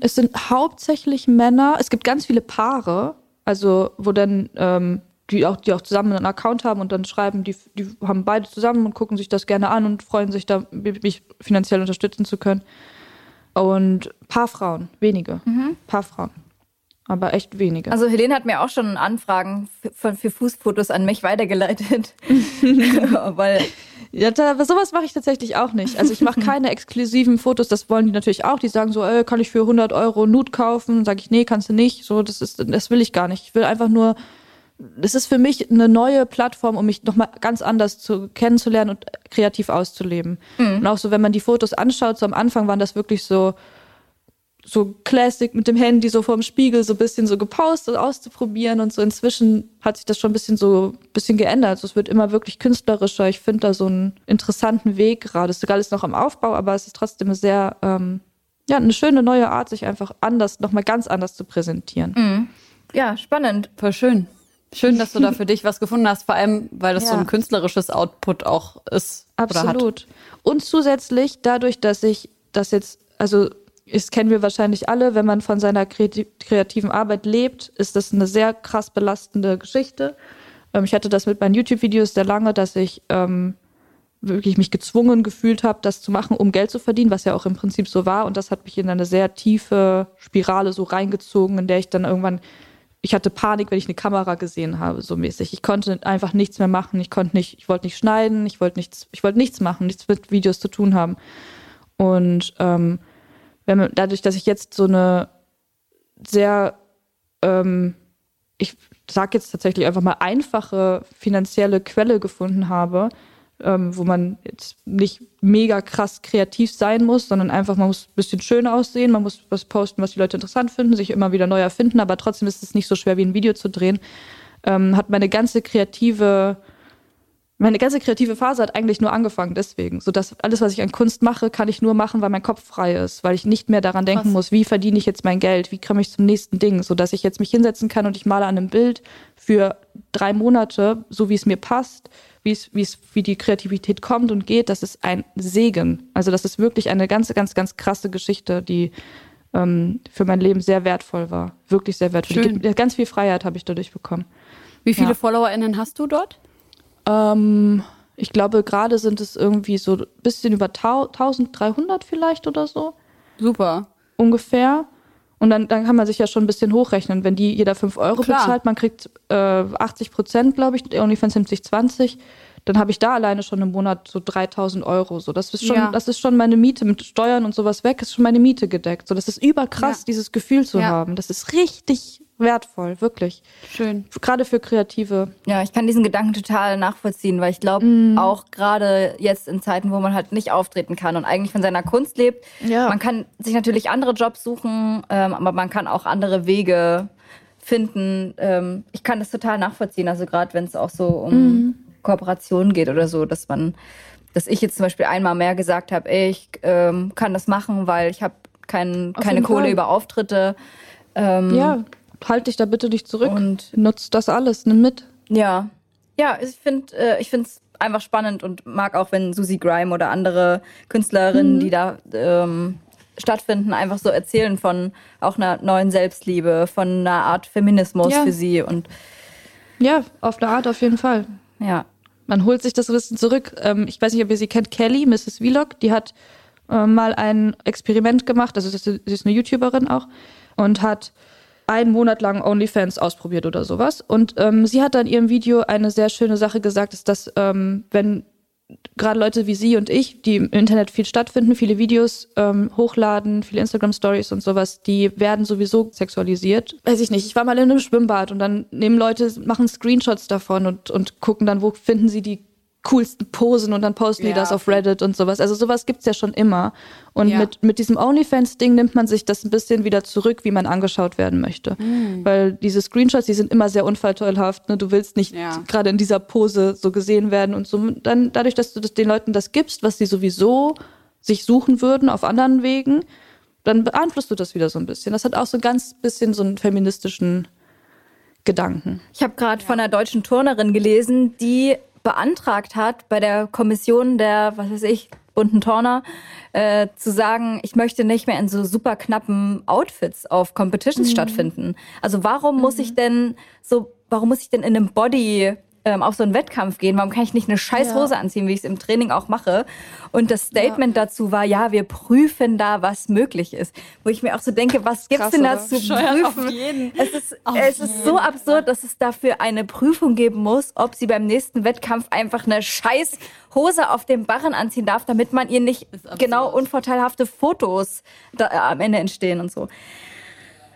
Es sind hauptsächlich Männer. Es gibt ganz viele Paare, also wo dann ähm, die auch die auch zusammen einen Account haben und dann schreiben, die, die haben beide zusammen und gucken sich das gerne an und freuen sich da, mich finanziell unterstützen zu können. Und paar Frauen, wenige, paar Frauen, aber echt wenige. Also Helene hat mir auch schon Anfragen für, für, Fußfotos an mich weitergeleitet. Weil Ja, da, aber sowas mache ich tatsächlich auch nicht. Also ich mache keine exklusiven Fotos, das wollen die natürlich auch. Die sagen so, ey, kann ich für 100 Euro Nude kaufen? Sag ich, nee, kannst du nicht. So, das ist, das will ich gar nicht. Ich will einfach nur es ist für mich eine neue Plattform, um mich nochmal ganz anders zu kennenzulernen und kreativ auszuleben. Mhm. Und auch so, wenn man die Fotos anschaut, so am Anfang waren das wirklich so, so Classic mit dem Handy so vorm Spiegel so ein bisschen so gepostet auszuprobieren und so inzwischen hat sich das schon ein bisschen so ein bisschen geändert. Also es wird immer wirklich künstlerischer. Ich finde da so einen interessanten Weg gerade. Es ist alles noch am Aufbau, aber es ist trotzdem eine sehr ähm, ja eine schöne neue Art, sich einfach anders nochmal ganz anders zu präsentieren. Mhm. Ja, spannend. Voll schön. Schön, dass du da für dich was gefunden hast, vor allem, weil das ja. so ein künstlerisches Output auch ist. Absolut. Und zusätzlich, dadurch, dass ich das jetzt, also das kennen wir wahrscheinlich alle, wenn man von seiner kreativen Arbeit lebt, ist das eine sehr krass belastende Geschichte. Ähm, ich hatte das mit meinen YouTube-Videos sehr lange, dass ich ähm, wirklich mich gezwungen gefühlt habe, das zu machen, um Geld zu verdienen, was ja auch im Prinzip so war. Und das hat mich in eine sehr tiefe Spirale so reingezogen, in der ich dann irgendwann, ich hatte Panik, wenn ich eine Kamera gesehen habe, so mäßig. Ich konnte einfach nichts mehr machen. Ich konnte nicht, ich wollte nicht schneiden, ich wollte nichts, ich wollte nichts machen, nichts mit Videos zu tun haben. Und ähm, man, dadurch, dass ich jetzt so eine sehr, ähm, ich sage jetzt tatsächlich einfach mal einfache finanzielle Quelle gefunden habe, ähm, wo man jetzt nicht mega krass kreativ sein muss, sondern einfach, man muss ein bisschen schön aussehen, man muss was posten, was die Leute interessant finden, sich immer wieder neu erfinden, aber trotzdem ist es nicht so schwer wie ein Video zu drehen, ähm, hat meine ganze kreative meine ganze kreative Phase hat eigentlich nur angefangen deswegen, so dass alles, was ich an Kunst mache, kann ich nur machen, weil mein Kopf frei ist, weil ich nicht mehr daran denken Krass. muss, wie verdiene ich jetzt mein Geld, wie komme ich zum nächsten Ding, so dass ich jetzt mich hinsetzen kann und ich male an einem Bild für drei Monate, so wie es mir passt, wie es, wie es, wie die Kreativität kommt und geht. Das ist ein Segen. Also das ist wirklich eine ganz, ganz, ganz krasse Geschichte, die ähm, für mein Leben sehr wertvoll war, wirklich sehr wertvoll. Schön. Ganz viel Freiheit habe ich dadurch bekommen. Wie viele ja. FollowerInnen hast du dort? Ähm, ich glaube, gerade sind es irgendwie so ein bisschen über 1300 vielleicht oder so. Super. Ungefähr. Und dann, dann kann man sich ja schon ein bisschen hochrechnen. Wenn die jeder 5 Euro Klar. bezahlt, man kriegt äh, 80 Prozent, glaube ich, OnlyFans 70, 20, dann habe ich da alleine schon im Monat so 3000 Euro. So, das ist schon, ja. das ist schon meine Miete mit Steuern und sowas weg, ist schon meine Miete gedeckt. So, das ist überkrass, ja. dieses Gefühl zu ja. haben. Das ist richtig wertvoll, wirklich. Schön. Gerade für Kreative. Ja, ich kann diesen Gedanken total nachvollziehen, weil ich glaube, mm. auch gerade jetzt in Zeiten, wo man halt nicht auftreten kann und eigentlich von seiner Kunst lebt, ja. man kann sich natürlich andere Jobs suchen, ähm, aber man kann auch andere Wege finden. Ähm, ich kann das total nachvollziehen, also gerade wenn es auch so um mm. Kooperationen geht oder so, dass man, dass ich jetzt zum Beispiel einmal mehr gesagt habe, ich ähm, kann das machen, weil ich habe kein, keine Kohle Fall. über Auftritte. Ähm, ja halt dich da bitte nicht zurück und nutzt das alles, nimm mit. Ja. Ja, ich finde äh, ich finde es einfach spannend und mag auch, wenn Susie Grime oder andere Künstlerinnen, mhm. die da ähm, stattfinden, einfach so erzählen von auch einer neuen Selbstliebe, von einer Art Feminismus ja. für sie und ja, auf eine Art auf jeden Fall. Ja. Man holt sich das bisschen zurück. Ähm, ich weiß nicht, ob ihr sie kennt, Kelly, Mrs. Vlog, die hat äh, mal ein Experiment gemacht, also sie ist eine YouTuberin auch und hat einen Monat lang OnlyFans ausprobiert oder sowas. Und ähm, sie hat dann in ihrem Video eine sehr schöne Sache gesagt, ist, dass ähm, wenn gerade Leute wie sie und ich, die im Internet viel stattfinden, viele Videos ähm, hochladen, viele Instagram-Stories und sowas, die werden sowieso sexualisiert. Weiß ich nicht, ich war mal in einem Schwimmbad und dann nehmen Leute, machen Screenshots davon und, und gucken dann, wo finden sie die coolsten Posen und dann posten ja. die das auf Reddit und sowas. Also sowas gibt's ja schon immer. Und ja. mit, mit diesem OnlyFans-Ding nimmt man sich das ein bisschen wieder zurück, wie man angeschaut werden möchte. Mhm. Weil diese Screenshots, die sind immer sehr unfalltollhaft. Ne? Du willst nicht ja. gerade in dieser Pose so gesehen werden und so. Dann dadurch, dass du das, den Leuten das gibst, was sie sowieso sich suchen würden auf anderen Wegen, dann beeinflusst du das wieder so ein bisschen. Das hat auch so ein ganz bisschen so einen feministischen Gedanken. Ich habe gerade von einer deutschen Turnerin gelesen, die beantragt hat, bei der Kommission der, was weiß ich, bunten Turner, äh, zu sagen, ich möchte nicht mehr in so super knappen Outfits auf Competitions mhm. stattfinden. Also warum mhm. muss ich denn so, warum muss ich denn in einem Body ähm, auf so einen Wettkampf gehen? Warum kann ich nicht eine scheiß Hose ja. anziehen, wie ich es im Training auch mache? Und das Statement ja. dazu war, ja, wir prüfen da, was möglich ist. Wo ich mir auch so denke, was gibt's Krass, denn da zu prüfen? Es ist, es ist so absurd, dass es dafür eine Prüfung geben muss, ob sie beim nächsten Wettkampf einfach eine scheiß Hose auf dem Barren anziehen darf, damit man ihr nicht genau unvorteilhafte Fotos da, äh, am Ende entstehen und so.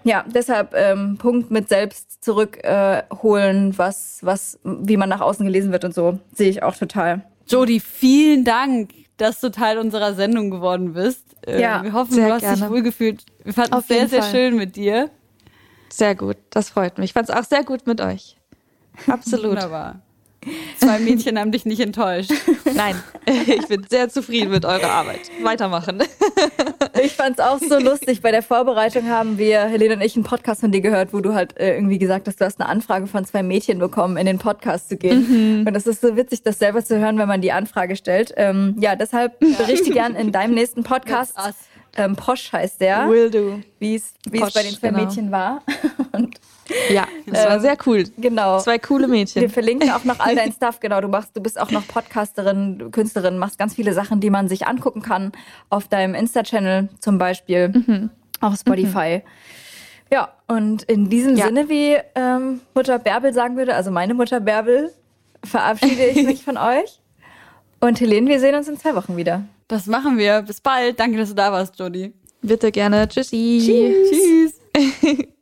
Ja, deshalb ähm, Punkt mit selbst zurückholen, äh, was, was, wie man nach außen gelesen wird und so, sehe ich auch total. Jodi, vielen Dank, dass du Teil unserer Sendung geworden bist. Äh, Ja, wir hoffen, sehr du hast dich gerne. wohlgefühlt. Wir fanden es Auf sehr, jeden sehr Fall. schön mit dir. Sehr gut, das freut mich. Ich fand es auch sehr gut mit euch. Absolut. Wunderbar. Zwei Mädchen haben dich nicht enttäuscht. Nein, ich bin sehr zufrieden mit eurer Arbeit. Weitermachen. Ich fand's auch so lustig. Bei der Vorbereitung haben wir, Helene und ich, einen Podcast von dir gehört, wo du halt äh, irgendwie gesagt hast, du hast eine Anfrage von zwei Mädchen bekommen, in den Podcast zu gehen. Und das ist so witzig, das selber zu hören, wenn man die Anfrage stellt. Ähm, ja, deshalb berichte gern in deinem nächsten Podcast. Ähm, Posch heißt der, Will do. wie es es bei den zwei genau. Mädchen war. Und Ja, das war sehr cool. genau. Zwei coole Wir Mädchen. verlinken auch noch all dein Stuff. Genau, du machst, du bist auch noch Podcasterin, Künstlerin, machst ganz viele Sachen, die man sich angucken kann auf deinem Insta-Channel zum Beispiel, Mhm. auf Spotify. Ja, und in diesem Ja. Sinne, wie ähm, Mutter Bärbel sagen würde, also meine Mutter Bärbel, verabschiede ich mich von euch. Und Helene, wir sehen uns in zwei Wochen wieder. Das machen wir. Bis bald. Danke, dass du da warst, Jodi. Bitte gerne. Tschüssi. Tschüss.